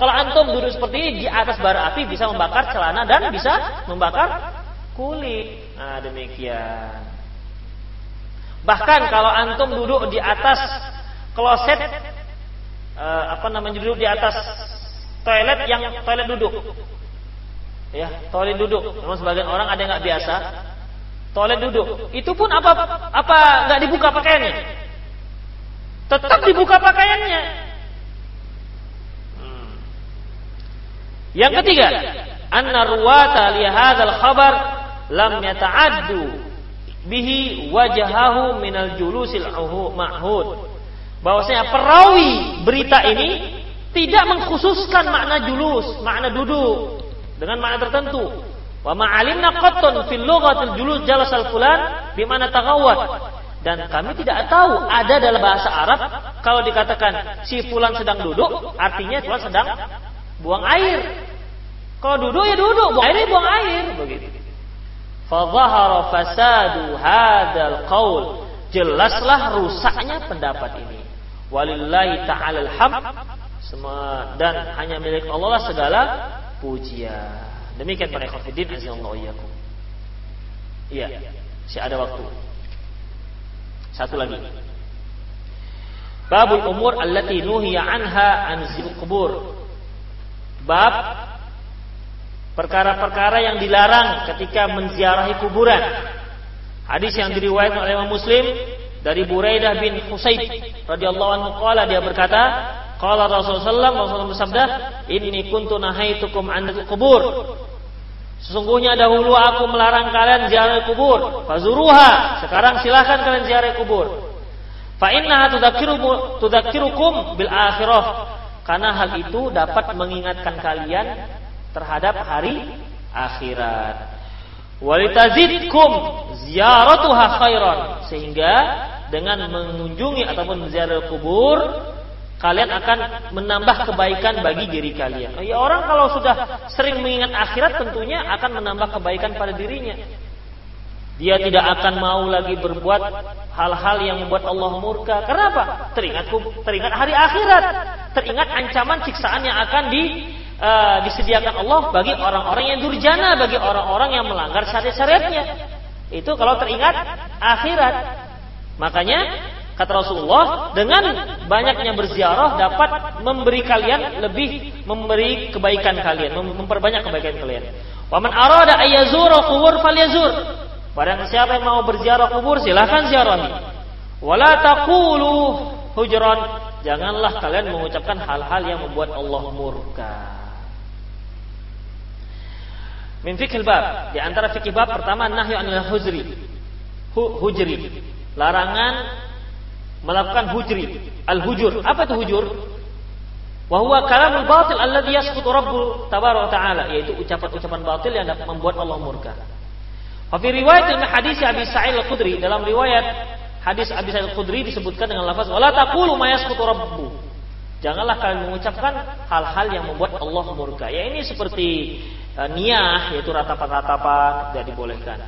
kalau antum duduk seperti ini di atas bara api bisa membakar celana dan bisa membakar kulit. Nah, demikian. Bahkan kalau antum duduk di atas kloset uh, apa namanya duduk di atas toilet yang toilet duduk. Ya, toilet duduk. Memang sebagian orang ada yang nggak biasa. Toilet duduk. Itu pun apa apa nggak dibuka pakaiannya? Tetap dibuka pakaiannya. Yang ketiga, anna ruwata li khabar lam yata'addu bihi wajahahu minal julusil ma'hud bahwasanya perawi berita ini tidak mengkhususkan makna julus, makna duduk dengan makna tertentu. Wa ma'alimna qattun fil lughatil julus jalasal fulan bimana tagawat. Dan kami tidak tahu ada dalam bahasa Arab kalau dikatakan si fulan sedang duduk, artinya fulan sedang buang air. Kalau duduk ya duduk, buang air ya buang air begitu. Fadhahara fasadu hadal qaul. Jelaslah rusaknya pendapat ini. Walillahi ta'ala alhamd dan hanya milik Allah lah segala pujian. Demikian para ikhwatiddin azallahu iyyakum. Iya, masih ada waktu. Satu lagi. Babul umur allati nuhiya anha an kubur. Bab perkara-perkara yang dilarang ketika menziarahi kuburan. Hadis yang diriwayatkan oleh Imam Muslim dari Buraidah bin Husayb radhiyallahu anhu qala dia berkata qala Rasulullah Rasulullah bersabda inni kuntu nahaitukum an kubur Sesungguhnya dahulu aku melarang kalian ziarah kubur. Fazuruha. Sekarang silahkan kalian ziarah kubur. Fa innaha tudzakirukum bil akhirah. Karena hal itu dapat mengingatkan kalian terhadap hari akhirat. Walitazidkum ziyaratuha khairan sehingga dengan mengunjungi ataupun menziarah kubur kalian akan menambah kebaikan bagi diri kalian. Ya orang kalau sudah sering mengingat akhirat tentunya akan menambah kebaikan pada dirinya. Dia tidak akan mau lagi berbuat hal-hal yang membuat Allah murka. Kenapa? Teringat teringat hari akhirat, teringat ancaman siksaan yang akan di uh, disediakan Allah bagi orang-orang yang durjana, bagi orang-orang yang melanggar syariat-syariatnya. Itu kalau teringat akhirat. Makanya kata Rasulullah, dengan banyaknya berziarah dapat memberi kalian lebih memberi kebaikan kalian, memperbanyak kebaikan kalian. Waman arada ayyazura qubur falyazur. Barang siapa yang mau berziarah kubur silahkan ziarahi. Wala taqulu hujran. Janganlah kalian mengucapkan hal-hal yang membuat Allah murka. Min fikhil bab, di antara fikih bab pertama nahyu anil huzri. Hu, hujri. Larangan melakukan hujri. Al-hujur. Apa itu hujur? Wa huwa kalamul batil alladhi yasqutu rabbul tabaraka ta'ala, yaitu ucapan-ucapan batil yang dapat membuat Allah murka. Fi riwayat hadis Abi Sa'id Al-Khudri dalam riwayat hadis Abi Sa'id Al-Khudri disebutkan dengan lafaz wala taqulu ma yasqutu rabbu. Janganlah kalian mengucapkan hal-hal yang membuat Allah murka. Ya ini seperti uh, niyah yaitu ratapan-ratapan tidak dibolehkan.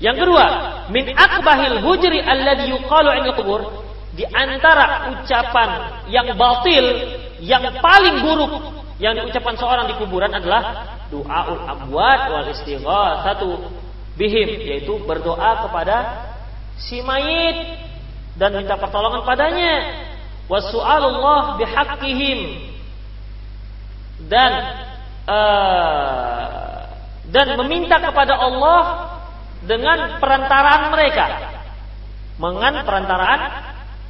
Yang kedua, min akbahil hujri alladhi yuqalu 'inda qubur di antara ucapan yang batil yang paling buruk yang diucapkan seorang di kuburan adalah doaul amwat wal satu bihim yaitu berdoa kepada si mayit dan minta pertolongan padanya. Wasu'alullah bihaqqihim. Dan uh, dan meminta kepada Allah dengan perantaraan mereka mengan perantaraan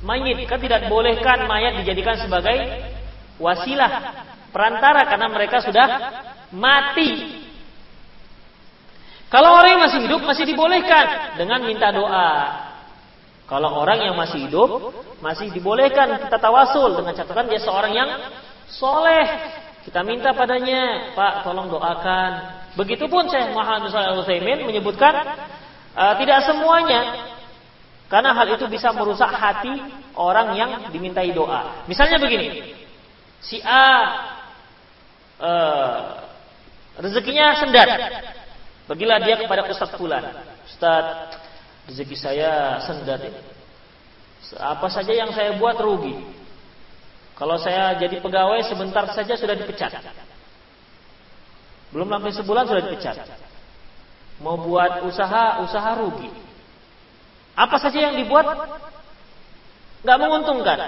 mayit kan tidak bolehkan mayat dijadikan sebagai wasilah perantara karena mereka sudah mati. Kalau orang yang masih hidup masih dibolehkan dengan minta doa. Kalau orang yang masih hidup masih dibolehkan kita tawasul dengan catatan dia seorang yang soleh. Kita minta padanya, Pak, tolong doakan. Begitupun Syekh Muhammad Shalih Utsaimin menyebutkan uh, tidak semuanya karena hal itu bisa merusak hati orang yang dimintai doa. Misalnya begini, si A uh, rezekinya sendat. Pergilah dia kepada Ustaz Fulan. Ustaz, rezeki saya sendat ini. Apa saja yang saya buat rugi. Kalau saya jadi pegawai sebentar saja sudah dipecat. Belum sampai sebulan sudah dipecat. Mau buat usaha, usaha rugi. Apa saja yang dibuat nggak menguntungkan.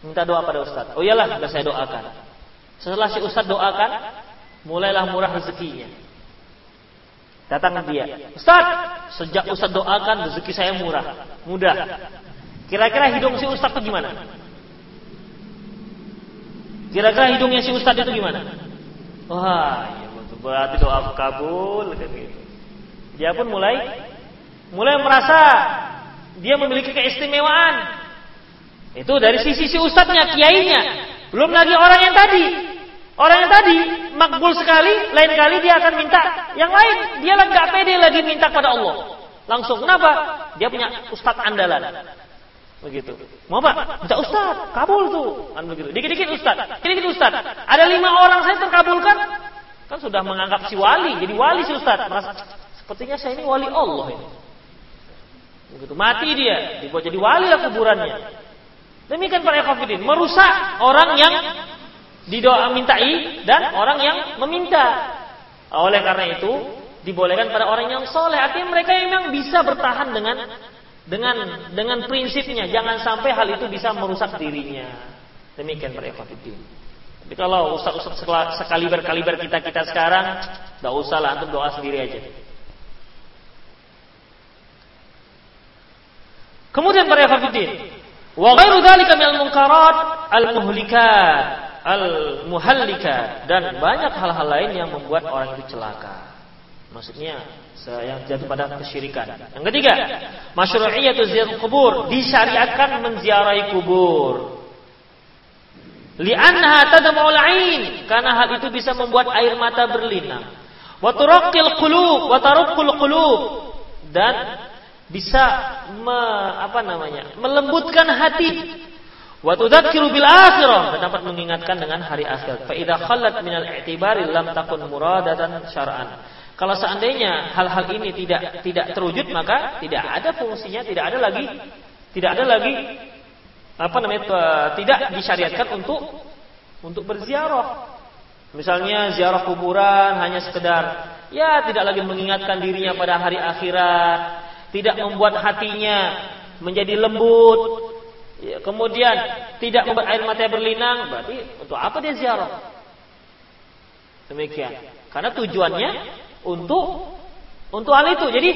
Minta doa pada Ustaz. Oh iyalah, sudah saya doakan. Setelah si Ustaz doakan, mulailah murah rezekinya. Datang dia, Ustaz, sejak Ustaz doakan rezeki saya murah, mudah. Kira-kira hidung si Ustaz itu gimana? Kira-kira hidungnya si Ustaz itu gimana? Wah, ya berarti doa kabul kan gitu. Dia pun mulai mulai merasa dia memiliki keistimewaan. Itu dari sisi si ustadznya, kiainya. Belum lagi orang yang tadi Orang yang tadi makbul sekali, lain kali dia akan minta yang lain. Dia nggak pede lagi minta pada Allah. Langsung kenapa? Dia punya ustaz andalan. Begitu. Mau apa? Minta ustaz, kabul tuh. Kan begitu. Dikit-dikit ustaz, dikit-dikit ustaz. Ada lima orang saya terkabulkan. Kan sudah menganggap si wali, jadi wali si ustaz. Merasa, sepertinya saya ini wali Allah ini. Begitu. Mati dia, dibuat jadi wali lah kuburannya. Demikian para ikhwafidin, merusak orang yang didoa mintai dan orang yang meminta. Oleh karena itu dibolehkan pada orang yang soleh. Artinya mereka memang bisa bertahan dengan dengan dengan prinsipnya. Jangan sampai hal itu bisa merusak dirinya. Demikian para ikhwatiddin. Tapi kalau ustaz-ustaz sekaliber-kaliber kita-kita sekarang, tidak usah lah, doa sendiri aja. Kemudian para ikhwatiddin, wa ghairu dzalika minal munkarat al-muhlikat al-muhallika dan banyak hal-hal lain yang membuat orang itu celaka. Maksudnya yang jatuh pada kesyirikan. Yang ketiga, masyru'iyatu ziarah kubur, disyariatkan menziarahi kubur. Li'annaha tadma'ul 'ain, karena hal itu bisa membuat air mata berlinang. Wa turaqqil qulub, wa qulub dan bisa me, apa namanya? melembutkan hati Wa tudzakiru bil akhirah dan dapat mengingatkan dengan hari akhir. Fa idza khallat minal i'tibari lam takun muradatan syar'an. Kalau seandainya hal-hal ini tidak tidak terwujud maka tidak ada fungsinya, tidak ada lagi tidak ada lagi apa namanya tidak disyariatkan untuk untuk berziarah. Misalnya ziarah kuburan hanya sekedar ya tidak lagi mengingatkan dirinya pada hari akhirat, tidak membuat hatinya menjadi lembut, ya, kemudian tidak membuat air mata berlinang, berarti untuk apa dia ziarah? Demikian. Karena tujuannya untuk untuk hal itu. Jadi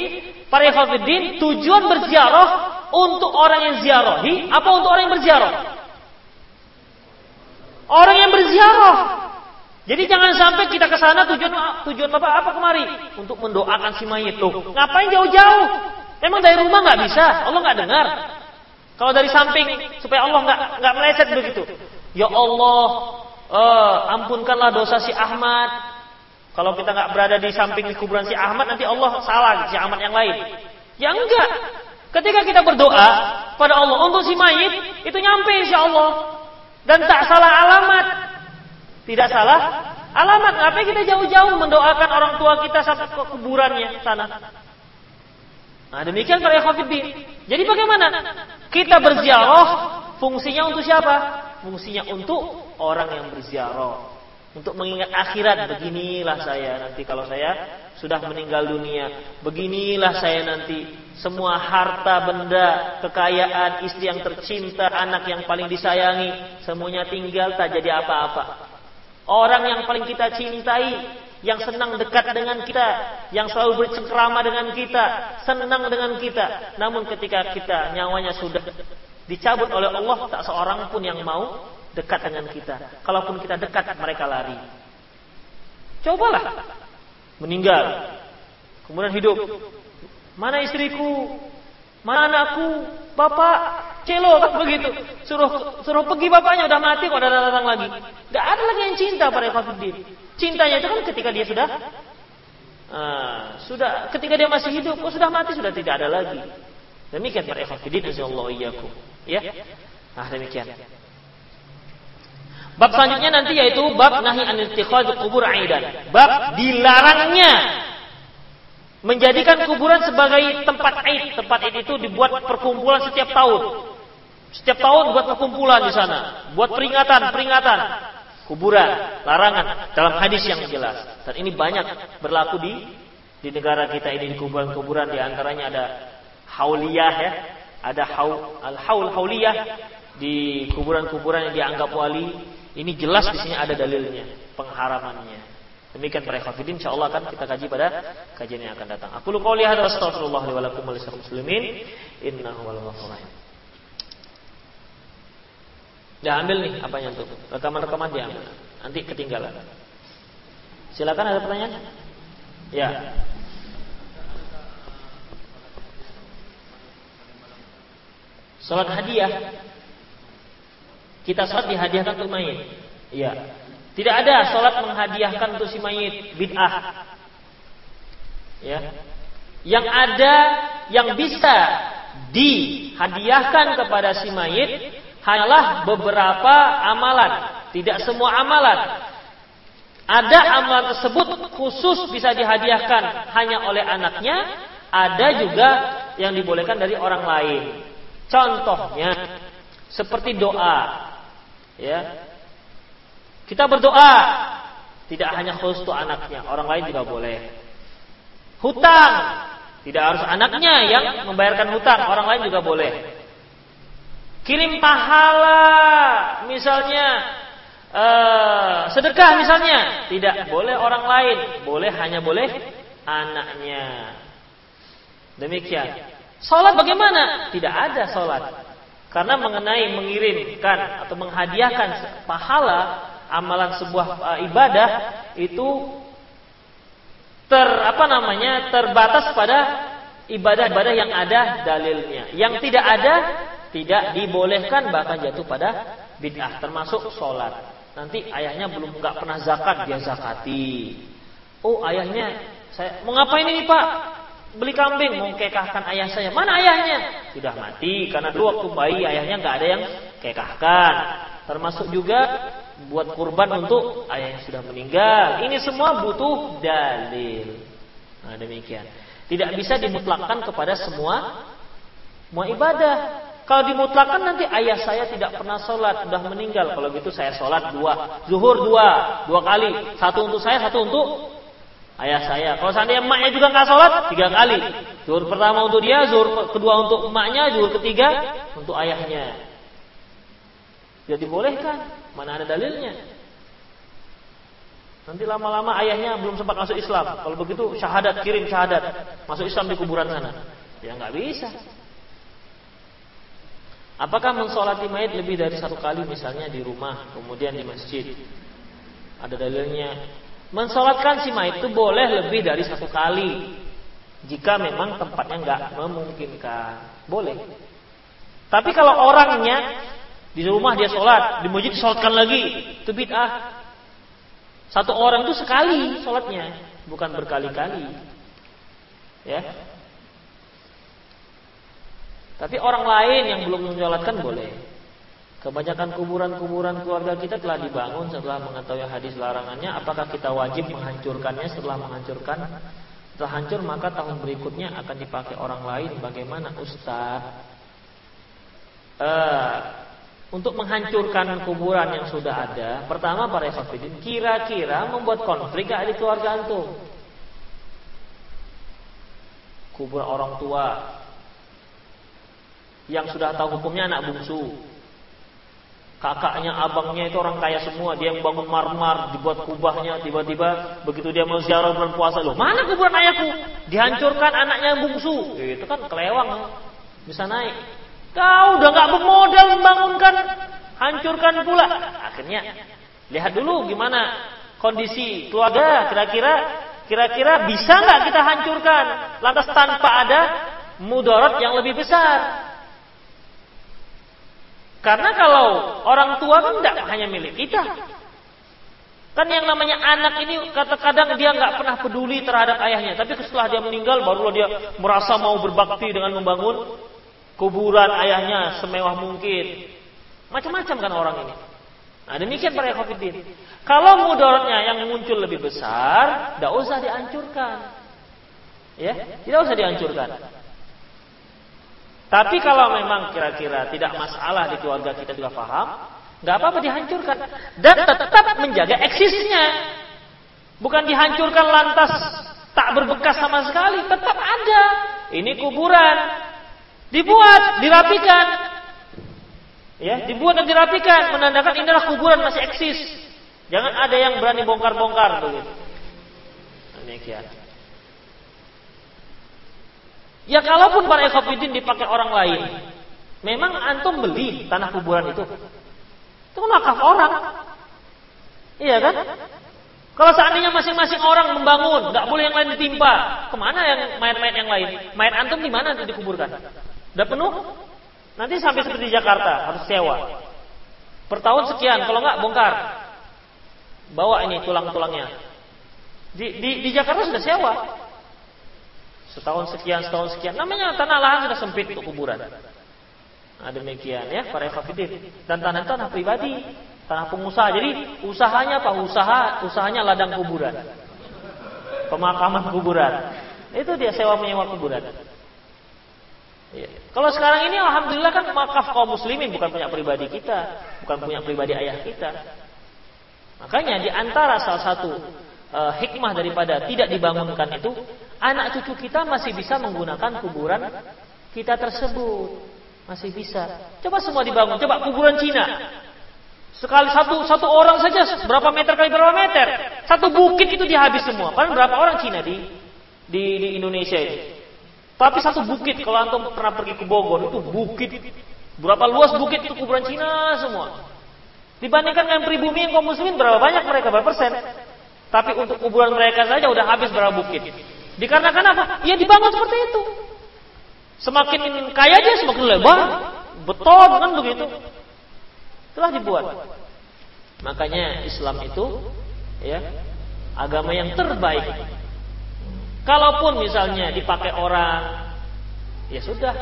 para ikhwatiddin tujuan berziarah untuk orang yang ziarahi apa untuk orang yang berziarah? Orang yang berziarah. Jadi jangan sampai kita ke sana tujuan tujuan Bapak apa kemari? Untuk mendoakan si mayit tuh. Ngapain jauh-jauh? Emang dari rumah nggak bisa? Allah nggak dengar. Kalau dari samping supaya Allah nggak nggak meleset begitu. Ya Allah, uh, ampunkanlah dosa si Ahmad. Kalau kita nggak berada di samping kuburan si Ahmad, nanti Allah salah si Ahmad yang lain. Ya enggak. Ketika kita berdoa pada Allah untuk si mayit, itu nyampe insya Allah. Dan tak salah alamat. Tidak salah alamat. Ngapain kita jauh-jauh mendoakan orang tua kita sampai ke kuburannya sana. Nah demikian para ikhwatiddin. Jadi bagaimana? Kita berziarah fungsinya untuk siapa? Fungsinya untuk orang yang berziarah. Untuk mengingat akhirat beginilah saya nanti kalau saya sudah meninggal dunia. Beginilah saya nanti semua harta benda, kekayaan, istri yang tercinta, anak yang paling disayangi, semuanya tinggal tak jadi apa-apa. Orang yang paling kita cintai, yang senang dekat dengan kita, yang selalu bercengkrama dengan kita, senang dengan kita. Namun ketika kita nyawanya sudah dicabut oleh Allah, tak seorang pun yang mau dekat dengan kita. Kalaupun kita dekat, mereka lari. Cobalah meninggal, kemudian hidup. Mana istriku? Mana anakku? Bapak, celo begitu. Suruh suruh pergi bapaknya udah mati kok datang datang lagi. Gak ada lagi yang cinta pada Ikhwanuddin. Cintanya itu kan ketika dia sudah uh, sudah ketika dia masih hidup, kok sudah mati sudah tidak ada lagi. Demikian para Ikhwanuddin insyaallah iyyakum. Ya. Nah, demikian. Bab selanjutnya nanti yaitu bab nahi an kubur aidan. Bab dilarangnya menjadikan kuburan sebagai tempat aid. Tempat aid itu dibuat perkumpulan setiap tahun. Setiap tahun buat perkumpulan di sana, buat peringatan-peringatan kuburan, larangan dalam hadis yang jelas. Dan ini banyak berlaku di di negara kita ini di kuburan-kuburan di antaranya ada hauliyah ya, ada haul al-haul hauliyah di kuburan-kuburan yang dianggap wali ini jelas di sini ada dalilnya, pengharamannya. Demikian para ikhwatiddin insyaallah akan kita kaji pada kajian yang akan datang. Aku lu qouli hadza astaghfirullah li wa lakum muslimin innahu wal. Ya ambil nih apanya tuh. Rekaman-rekaman diambil. Nanti ketinggalan. Silakan ada pertanyaan? Ya. Salat hadiah kita sholat dihadiahkan untuk mayit. Iya. Tidak ada sholat menghadiahkan untuk si mayit bid'ah. Ya. Yang ada yang bisa dihadiahkan kepada si mayit hanyalah beberapa amalan, tidak semua amalan. Ada amalan tersebut khusus bisa dihadiahkan hanya oleh anaknya, ada juga yang dibolehkan dari orang lain. Contohnya seperti doa. Ya. Kita berdoa tidak hanya khusus untuk anaknya, orang lain juga boleh. Hutang tidak harus anaknya yang membayarkan hutang, orang lain juga boleh. Kirim pahala, misalnya uh, sedekah misalnya, tidak boleh orang lain, boleh hanya boleh anaknya. Demikian. Salat bagaimana? Tidak ada salat. Karena mengenai mengirimkan atau menghadiahkan pahala amalan sebuah uh, ibadah itu ter apa namanya terbatas pada ibadah-ibadah yang ada dalilnya. Yang tidak ada tidak dibolehkan bahkan jatuh pada bid'ah termasuk sholat. Nanti ayahnya belum nggak pernah zakat dia zakati. Oh ayahnya saya mau ngapain ini pak? Beli kambing mau kekahkan ayah saya. Mana ayahnya? Sudah mati karena dulu waktu bayi ayahnya nggak ada yang kekahkan. Termasuk juga buat kurban untuk ayah yang sudah meninggal. Ini semua butuh dalil. Nah, demikian. Tidak bisa dimutlakkan kepada semua semua ibadah. Kalau dimutlakkan nanti ayah saya tidak pernah sholat, sudah meninggal. Kalau gitu saya sholat dua, zuhur dua, dua kali. Satu untuk saya, satu untuk ayah saya. Kalau seandainya emaknya juga nggak sholat, tiga kali. Zuhur pertama untuk dia, zuhur kedua untuk emaknya, zuhur ketiga untuk ayahnya. Jadi bolehkan, mana ada dalilnya? Nanti lama-lama ayahnya belum sempat masuk Islam. Kalau begitu syahadat kirim syahadat masuk Islam di kuburan sana. Ya nggak bisa. Apakah mensolati mayat lebih dari satu kali misalnya di rumah kemudian di masjid? Ada dalilnya. Mensolatkan si mayat itu boleh lebih dari satu kali jika memang tempatnya nggak memungkinkan. Boleh. Tapi kalau orangnya di rumah dia sholat, di masjid sholatkan lagi, itu bid'ah. Satu orang itu sekali sholatnya, bukan berkali-kali. Ya. Tapi orang lain yang belum menyolatkan boleh. Kebanyakan kuburan-kuburan keluarga kita telah dibangun setelah mengetahui hadis larangannya. Apakah kita wajib menghancurkannya setelah menghancurkan? Setelah hancur maka tahun berikutnya akan dipakai orang lain. Bagaimana Ustaz? Uh, untuk menghancurkan kuburan yang sudah ada, pertama para ikhwatiddin kira-kira membuat konflik gak di keluarga antum? Kuburan orang tua yang sudah tahu hukumnya anak bungsu. Kakaknya, abangnya itu orang kaya semua, dia yang bangun marmar, dibuat kubahnya, tiba-tiba begitu dia mau ziarah bulan puasa loh, mana kuburan ayahku? Dihancurkan anaknya yang bungsu. Itu kan kelewang, bisa naik. Kau udah nggak bermodal membangunkan, hancurkan pula. Akhirnya lihat dulu gimana kondisi keluarga kira-kira kira-kira bisa nggak kita hancurkan lantas tanpa ada mudarat yang lebih besar. Karena kalau orang tua kan tidak hanya milik kita. Kan yang namanya anak ini kadang-kadang dia nggak pernah peduli terhadap ayahnya, tapi setelah dia meninggal barulah dia merasa mau berbakti dengan membangun kuburan ayahnya semewah mungkin. Macam-macam kan orang ini. Nah demikian para ikhwatiddin. Kalau mudaratnya yang muncul lebih besar, tidak usah dihancurkan. Ya, tidak usah dihancurkan. Tapi kalau memang kira-kira tidak masalah di keluarga kita juga paham, nggak apa-apa dihancurkan dan tetap menjaga eksisnya. Bukan dihancurkan lantas tak berbekas sama sekali, tetap ada. Ini kuburan, Dibuat, dirapikan. Ya, dibuat dan dirapikan menandakan inilah kuburan masih eksis. Jangan ada yang berani bongkar-bongkar begitu. Demikian. Ya kalaupun para ekofidin dipakai orang lain, memang antum beli tanah kuburan itu. Itu kan wakaf orang. Iya kan? Kalau seandainya masing-masing orang membangun, nggak boleh yang lain ditimpa, ke mana yang mayat-mayat yang lain? Mayat antum di mana nanti dikuburkan? Udah penuh? Nanti sampai seperti Jakarta harus sewa. Per tahun sekian, kalau nggak bongkar. Bawa ini tulang-tulangnya. Di, di, di Jakarta sudah sewa. Setahun sekian, setahun sekian. Namanya tanah lahan sudah sempit untuk kuburan. Nah, demikian ya para ekafidin. Dan tanah tanah pribadi, tanah pengusaha. Jadi usahanya apa? Usaha usahanya ladang kuburan. Pemakaman kuburan. Itu dia sewa menyewa kuburan. Ya. Kalau sekarang ini alhamdulillah kan makaf kaum muslimin bukan punya pribadi kita, bukan punya pribadi ayah kita. Makanya di antara salah satu uh, hikmah daripada tidak dibangunkan itu, anak cucu kita masih bisa menggunakan kuburan kita tersebut. Masih bisa. Coba semua dibangun. Coba kuburan Cina. Sekali satu satu orang saja berapa meter kali berapa meter? Satu bukit itu dihabis semua. Kan berapa orang Cina di di, di Indonesia ini? Tapi satu bukit, kalau antum pernah pergi ke Bogor, itu bukit. Berapa luas bukit itu kuburan Cina semua. Dibandingkan dengan pribumi yang kaum muslimin, berapa banyak mereka, berapa persen? Tapi untuk kuburan mereka saja udah habis berapa bukit. Dikarenakan apa? Ya dibangun seperti itu. Semakin kaya dia semakin lebar, beton kan begitu. Telah dibuat. Makanya Islam itu ya agama yang terbaik Kalaupun misalnya dipakai orang, ya sudah.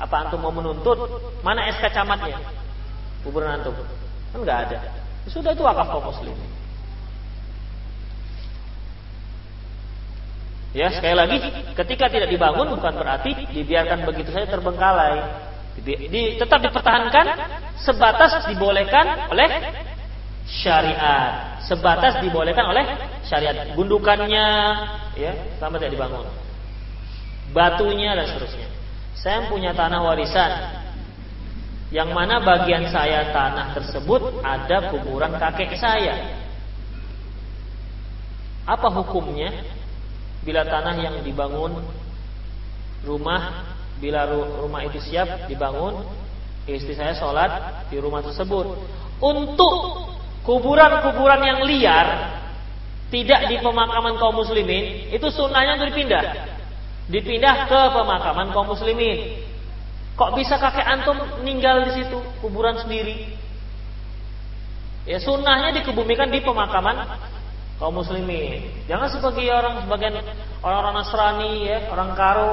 Apa antum mau menuntut? Mana SK camatnya? Kuburan antum? Kan nggak ada. Ya sudah itu wakaf kaum muslim. Ya, sekali lagi, ketika tidak dibangun bukan berarti dibiarkan begitu saja terbengkalai. Di, di, tetap dipertahankan sebatas dibolehkan oleh syariat. Sebatas dibolehkan oleh syariat. Gundukannya ya, sama tidak dibangun. Batunya dan seterusnya. Saya punya tanah warisan yang mana bagian saya tanah tersebut ada kuburan kakek saya. Apa hukumnya? Bila tanah yang dibangun rumah bila rumah itu siap dibangun istri saya sholat di rumah tersebut. Untuk kuburan-kuburan yang liar tidak di pemakaman kaum muslimin itu sunnahnya untuk dipindah. Dipindah ke pemakaman kaum muslimin. Kok bisa kakek antum meninggal di situ kuburan sendiri? Ya sunnahnya dikebumikan di pemakaman kaum muslimin. Jangan sebagai orang sebagian orang-orang Nasrani ya, orang karo,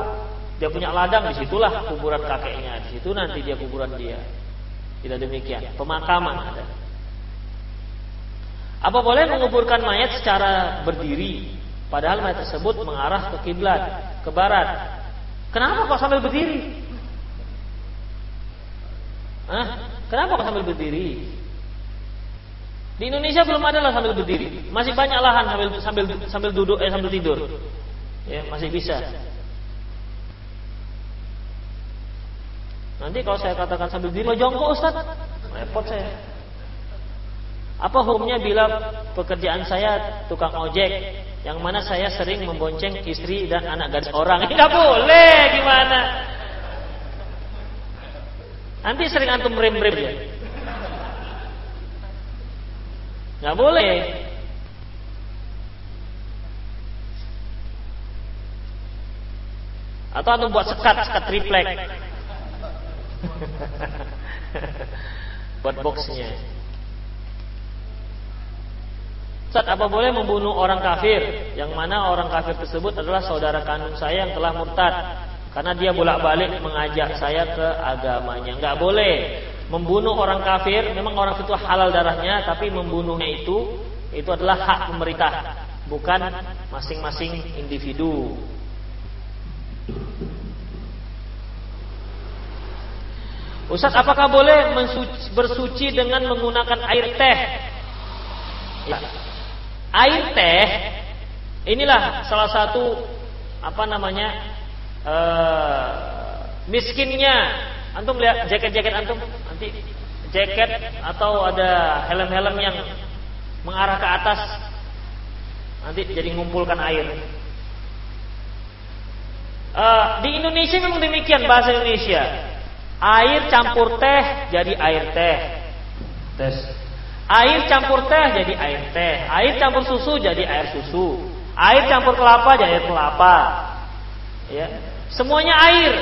dia punya ladang di situlah kuburan kakeknya, di situ nanti dia kuburan dia. Tidak demikian. Pemakaman ada. Apa boleh menguburkan mayat secara berdiri padahal mayat tersebut mengarah ke kiblat, ke barat? Kenapa kok sambil berdiri? Hah? Kenapa kok sambil berdiri? Di Indonesia belum ada lah sambil berdiri. Masih banyak lahan sambil sambil sambil duduk eh sambil tidur. Ya, masih bisa. Nanti kalau saya katakan sambil diri jongkok Ustaz, repot saya. Apa hukumnya bila pekerjaan saya tukang ojek yang mana saya sering membonceng istri dan anak gadis orang? Enggak boleh gimana? Nanti sering antum rem-rem ya. Nggak boleh. Atau anu buat sekat, sekat triplek. buat boxnya. Saat apa boleh membunuh orang kafir Yang mana orang kafir tersebut adalah saudara kandung saya yang telah murtad Karena dia bolak-balik mengajak saya ke agamanya Nggak boleh membunuh orang kafir memang orang itu halal darahnya tapi membunuhnya itu itu adalah hak pemerintah bukan masing-masing individu. Ustaz apakah boleh bersuci dengan menggunakan air teh? Ya. air teh inilah salah satu apa namanya uh, miskinnya. Antum lihat jaket-jaket antum nanti jaket atau ada helm-helm yang mengarah ke atas nanti jadi ngumpulkan air. Uh, di Indonesia memang demikian bahasa Indonesia. Air campur teh jadi air teh. Tes. Air campur teh jadi air teh. Air campur susu jadi air susu. Air campur kelapa jadi air kelapa. Ya. Semuanya air.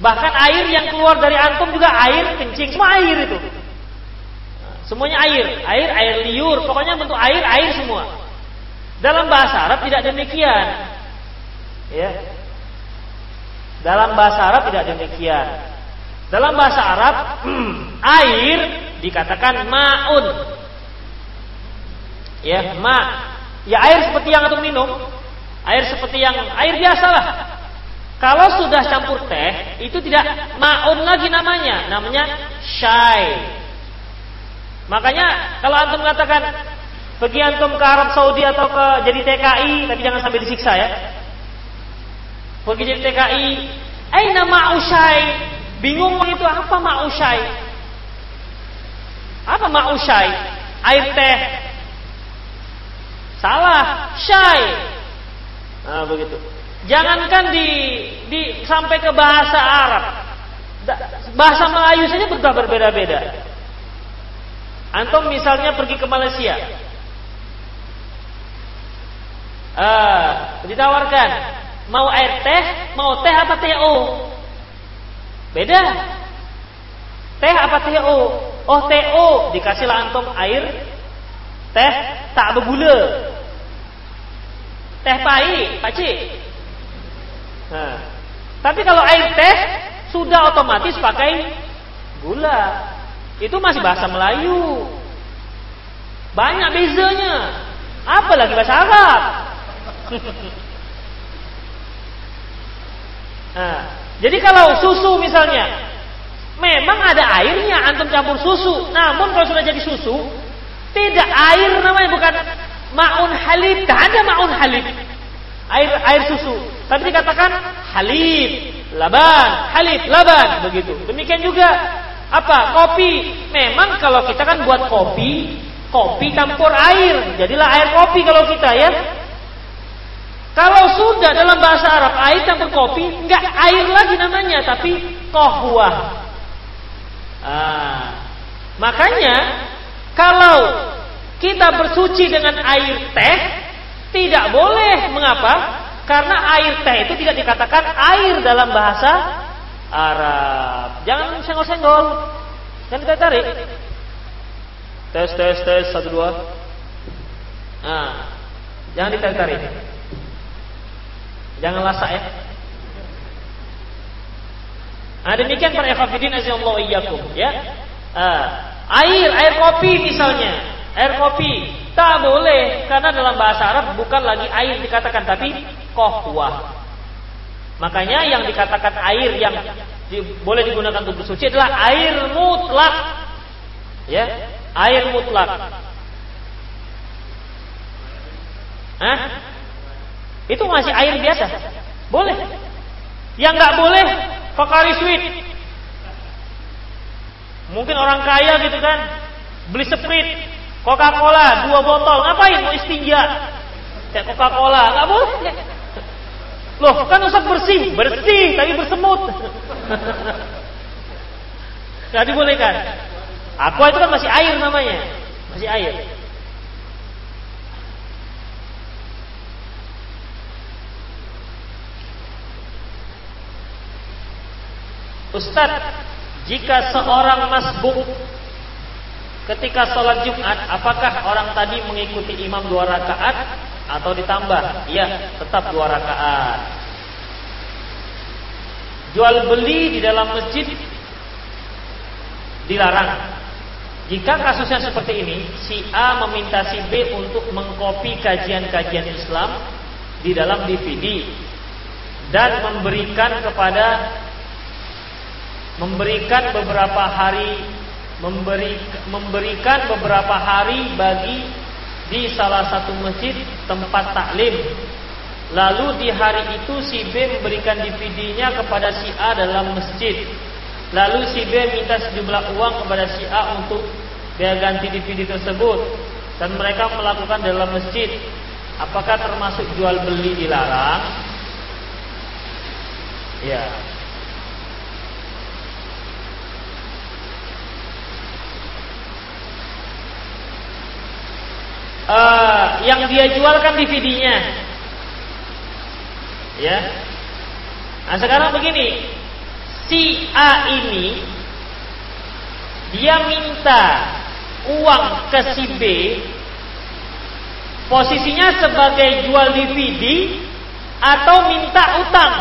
Bahkan air yang keluar dari antum juga air kencing, semua air itu. Semuanya air, air, air liur, pokoknya bentuk air, air semua. Dalam bahasa Arab tidak demikian. Ya. Dalam bahasa Arab tidak demikian. Dalam bahasa Arab air dikatakan maun. Ya, ma. Ya air seperti yang antum minum. Air seperti yang air biasa lah. Kalau sudah campur teh, itu tidak maun lagi namanya, namanya syai. Makanya kalau antum mengatakan pergi antum ke Arab Saudi atau ke jadi TKI, tapi jangan sampai disiksa ya. Pergi jadi TKI, eh nama usai, bingung itu apa ma'usai? Apa ma'usai? Air teh. Salah, syai. Nah, begitu. Jangankan di, di sampai ke bahasa Arab, bahasa Melayu saja berbeda-beda. Antum misalnya pergi ke Malaysia, uh, ditawarkan mau air teh, mau teh apa teh o? Beda. Teh apa teh o? Oh teh o, dikasihlah antum air teh tak bergula. Teh pahit, pakcik. Nah, tapi kalau air teh sudah otomatis pakai gula. Itu masih bahasa Melayu. Banyak bezanya. Apalagi bahasa Arab. nah, jadi kalau susu misalnya, memang ada airnya antum campur susu. Namun kalau sudah jadi susu, tidak air namanya bukan maun halib, tidak ada maun halib. Air air susu. Tapi dikatakan halib, laban, halib, laban begitu. Demikian juga apa? Kopi. Memang kalau kita kan buat kopi, kopi campur air. Jadilah air kopi kalau kita ya. Kalau sudah dalam bahasa Arab air campur kopi, enggak air lagi namanya, tapi kohwah. Ah, makanya kalau kita bersuci dengan air teh, tidak boleh. Mengapa? Karena air teh itu tidak dikatakan air dalam bahasa Arab. Jangan senggol-senggol. Jangan kita tarik. Tes, tes, tes, satu, dua. Nah, jangan ditarik-tarik. Jangan lasak ya. Nah, demikian para ikhwatiddin azallahu iyyakum ya. Uh, air, air kopi misalnya, air kopi tak boleh karena dalam bahasa Arab bukan lagi air dikatakan tapi kohwah. Makanya yang dikatakan air yang di, boleh digunakan untuk bersuci adalah air mutlak. Ya, air mutlak. Hah? Itu masih air biasa. Boleh. Yang nggak boleh Fakari sweet. Mungkin orang kaya gitu kan, beli Sprite, Coca-Cola dua botol, ngapain mau istinja? Kayak Coca-Cola, nggak boleh. Loh, kan usah bersih, bersih tapi bersemut. Gak dibolehkan. Aqua itu kan masih air namanya, masih air. Ustaz, jika seorang masbuk ketika sholat Jumat, apakah orang tadi mengikuti imam dua rakaat atau ditambah? Iya, tetap dua rakaat. Jual beli di dalam masjid dilarang. Jika kasusnya seperti ini, si A meminta si B untuk mengkopi kajian-kajian Islam di dalam DVD dan memberikan kepada memberikan beberapa hari memberi memberikan beberapa hari bagi di salah satu masjid tempat taklim. Lalu di hari itu si B memberikan DVD-nya kepada si A dalam masjid. Lalu si B minta sejumlah uang kepada si A untuk dia ganti DVD tersebut dan mereka melakukan dalam masjid. Apakah termasuk jual beli dilarang? Ya. Uh, yang dia jualkan DVD-nya. Ya. Nah, sekarang begini, si A ini dia minta uang ke si B posisinya sebagai jual DVD atau minta utang.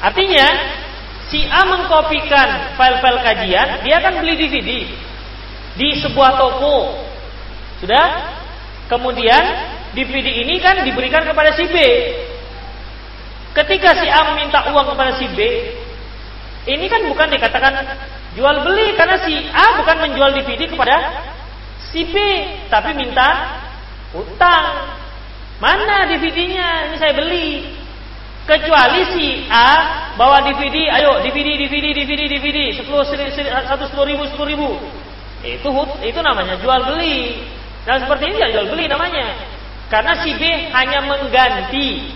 Artinya, si A mengkopikan file-file kajian, dia akan beli DVD di sebuah toko. Sudah? Kemudian DVD ini kan diberikan kepada si B. Ketika si A meminta uang kepada si B, ini kan bukan dikatakan jual beli karena si A bukan menjual DVD kepada si B, tapi minta utang. Mana DVD-nya? Ini saya beli. Kecuali si A bawa DVD, ayo DVD, DVD, DVD, DVD, sepuluh, satu sepuluh ribu, sepuluh ribu. Itu itu namanya jual beli. Dan seperti ini ya jual beli namanya. Karena si B hanya mengganti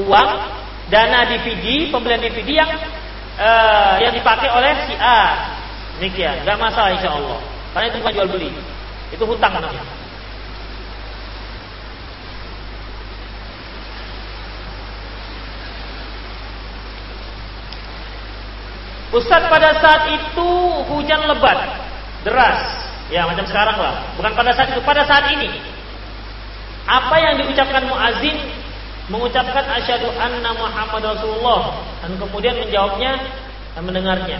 uang dana DVD, pembelian DVD yang uh, yang dipakai oleh si A. Demikian, nggak masalah insya Allah. Karena itu bukan jual beli, itu hutang namanya. Ustadz pada saat itu hujan lebat deras. Ya, macam sekarang lah. Bukan pada saat itu, pada saat ini. Apa yang diucapkan muazin mengucapkan asyhadu anna Muhammad Rasulullah dan kemudian menjawabnya dan mendengarnya.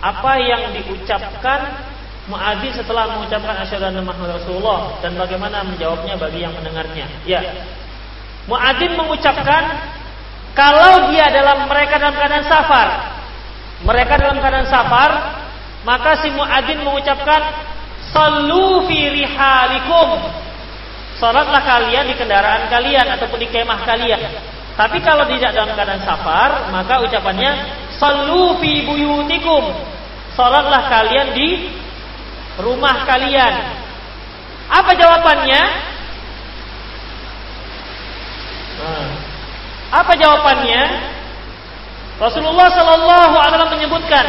Apa yang diucapkan Muadzin setelah mengucapkan asyhadu anna Muhammadar Rasulullah dan bagaimana menjawabnya bagi yang mendengarnya? Ya. Muadzin mengucapkan kalau dia dalam mereka dalam keadaan safar. Mereka dalam keadaan safar, maka si muadzin mengucapkan sallu fi rihalikum. Salatlah kalian di kendaraan kalian ataupun di kemah kalian. Tapi kalau tidak dalam keadaan safar, maka ucapannya sallu fi buyutikum. Salatlah kalian di rumah kalian. Apa jawabannya? Apa jawabannya? Rasulullah Shallallahu Alaihi Wasallam menyebutkan,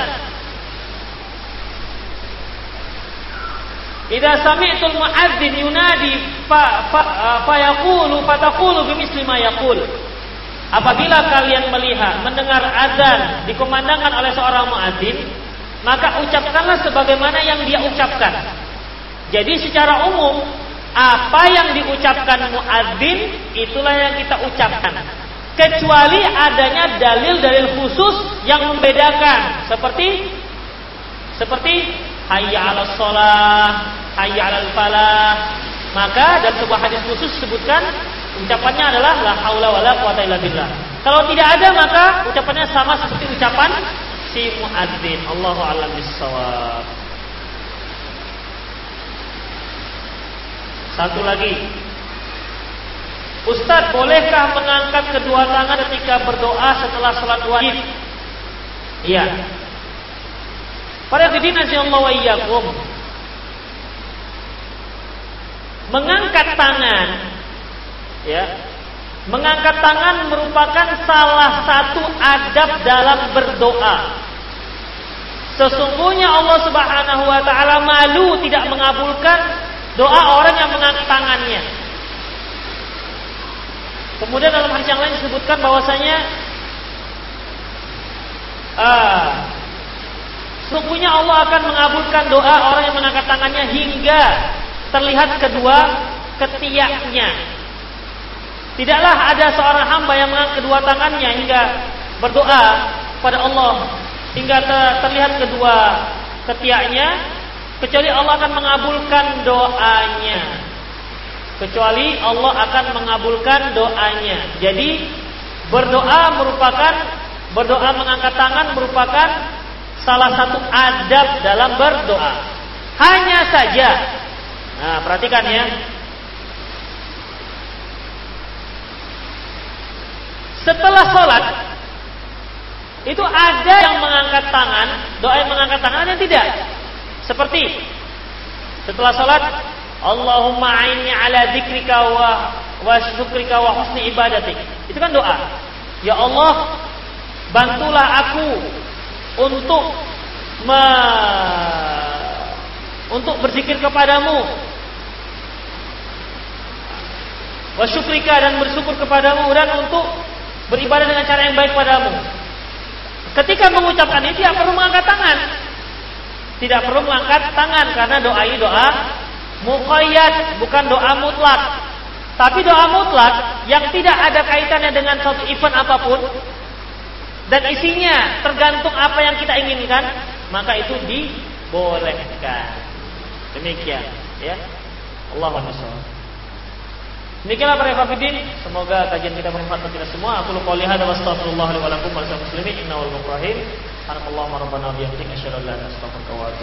"Idza sami'tul muadzin yunadi fa fa, fa yaqulu fataqulu bimisli ma yaqul." Apabila kalian melihat mendengar azan dikumandangkan oleh seorang muadzin, maka ucapkanlah sebagaimana yang dia ucapkan. Jadi secara umum apa yang diucapkan muadzin itulah yang kita ucapkan. Kecuali adanya dalil-dalil khusus yang membedakan seperti seperti hayya 'alas shalah, hayya 'alal falah. Maka dalam sebuah hadis khusus disebutkan ucapannya adalah la haula wala quwata illa billah. Kalau tidak ada maka ucapannya sama seperti ucapan si muadzin. Allahu a'lam bissawab. Satu lagi. Ustaz, bolehkah mengangkat kedua tangan ketika berdoa setelah sholat wajib? Iya. Para hadirin Allah wa. Mengangkat tangan ya, Mengangkat tangan merupakan salah satu adab dalam berdoa. Sesungguhnya Allah Subhanahu wa taala malu tidak mengabulkan doa orang yang mengangkat tangannya. Kemudian dalam hadis yang lain disebutkan bahwasanya ah, sesungguhnya Allah akan mengabulkan doa orang yang mengangkat tangannya hingga terlihat kedua ketiaknya. Tidaklah ada seorang hamba yang mengangkat kedua tangannya hingga berdoa pada Allah hingga terlihat kedua ketiaknya kecuali Allah akan mengabulkan doanya. Kecuali Allah akan mengabulkan doanya. Jadi berdoa merupakan berdoa mengangkat tangan merupakan salah satu adab dalam berdoa. Hanya saja Nah, perhatikan ya. Setelah sholat itu ada yang mengangkat tangan, doa yang mengangkat tangan ada tidak. Seperti setelah sholat, Allahumma aini ala dzikrika wa wa syukrika wa husni ibadatik. Itu kan doa. Ya Allah, bantulah aku untuk me, untuk berzikir kepadamu. Wa syukrika dan bersyukur kepadamu dan untuk beribadah dengan cara yang baik padamu. Ketika mengucapkan ini tidak perlu mengangkat tangan. Tidak perlu mengangkat tangan karena doa ini doa muqayyad, bukan doa mutlak. Tapi doa mutlak yang tidak ada kaitannya dengan suatu event apa pun dan isinya tergantung apa yang kita inginkan, maka itu dibolehkan. Demikian, ya. Allahu Demikianlah para hafidin, semoga kajian kita bermanfaat bagi kita semua. Aku lupa lihat wa astaghfirullah li wa lakum wa muslimin innahu al-ghafurur rahim. Subhanakallahumma rabbana bihamdika asyhadu an wa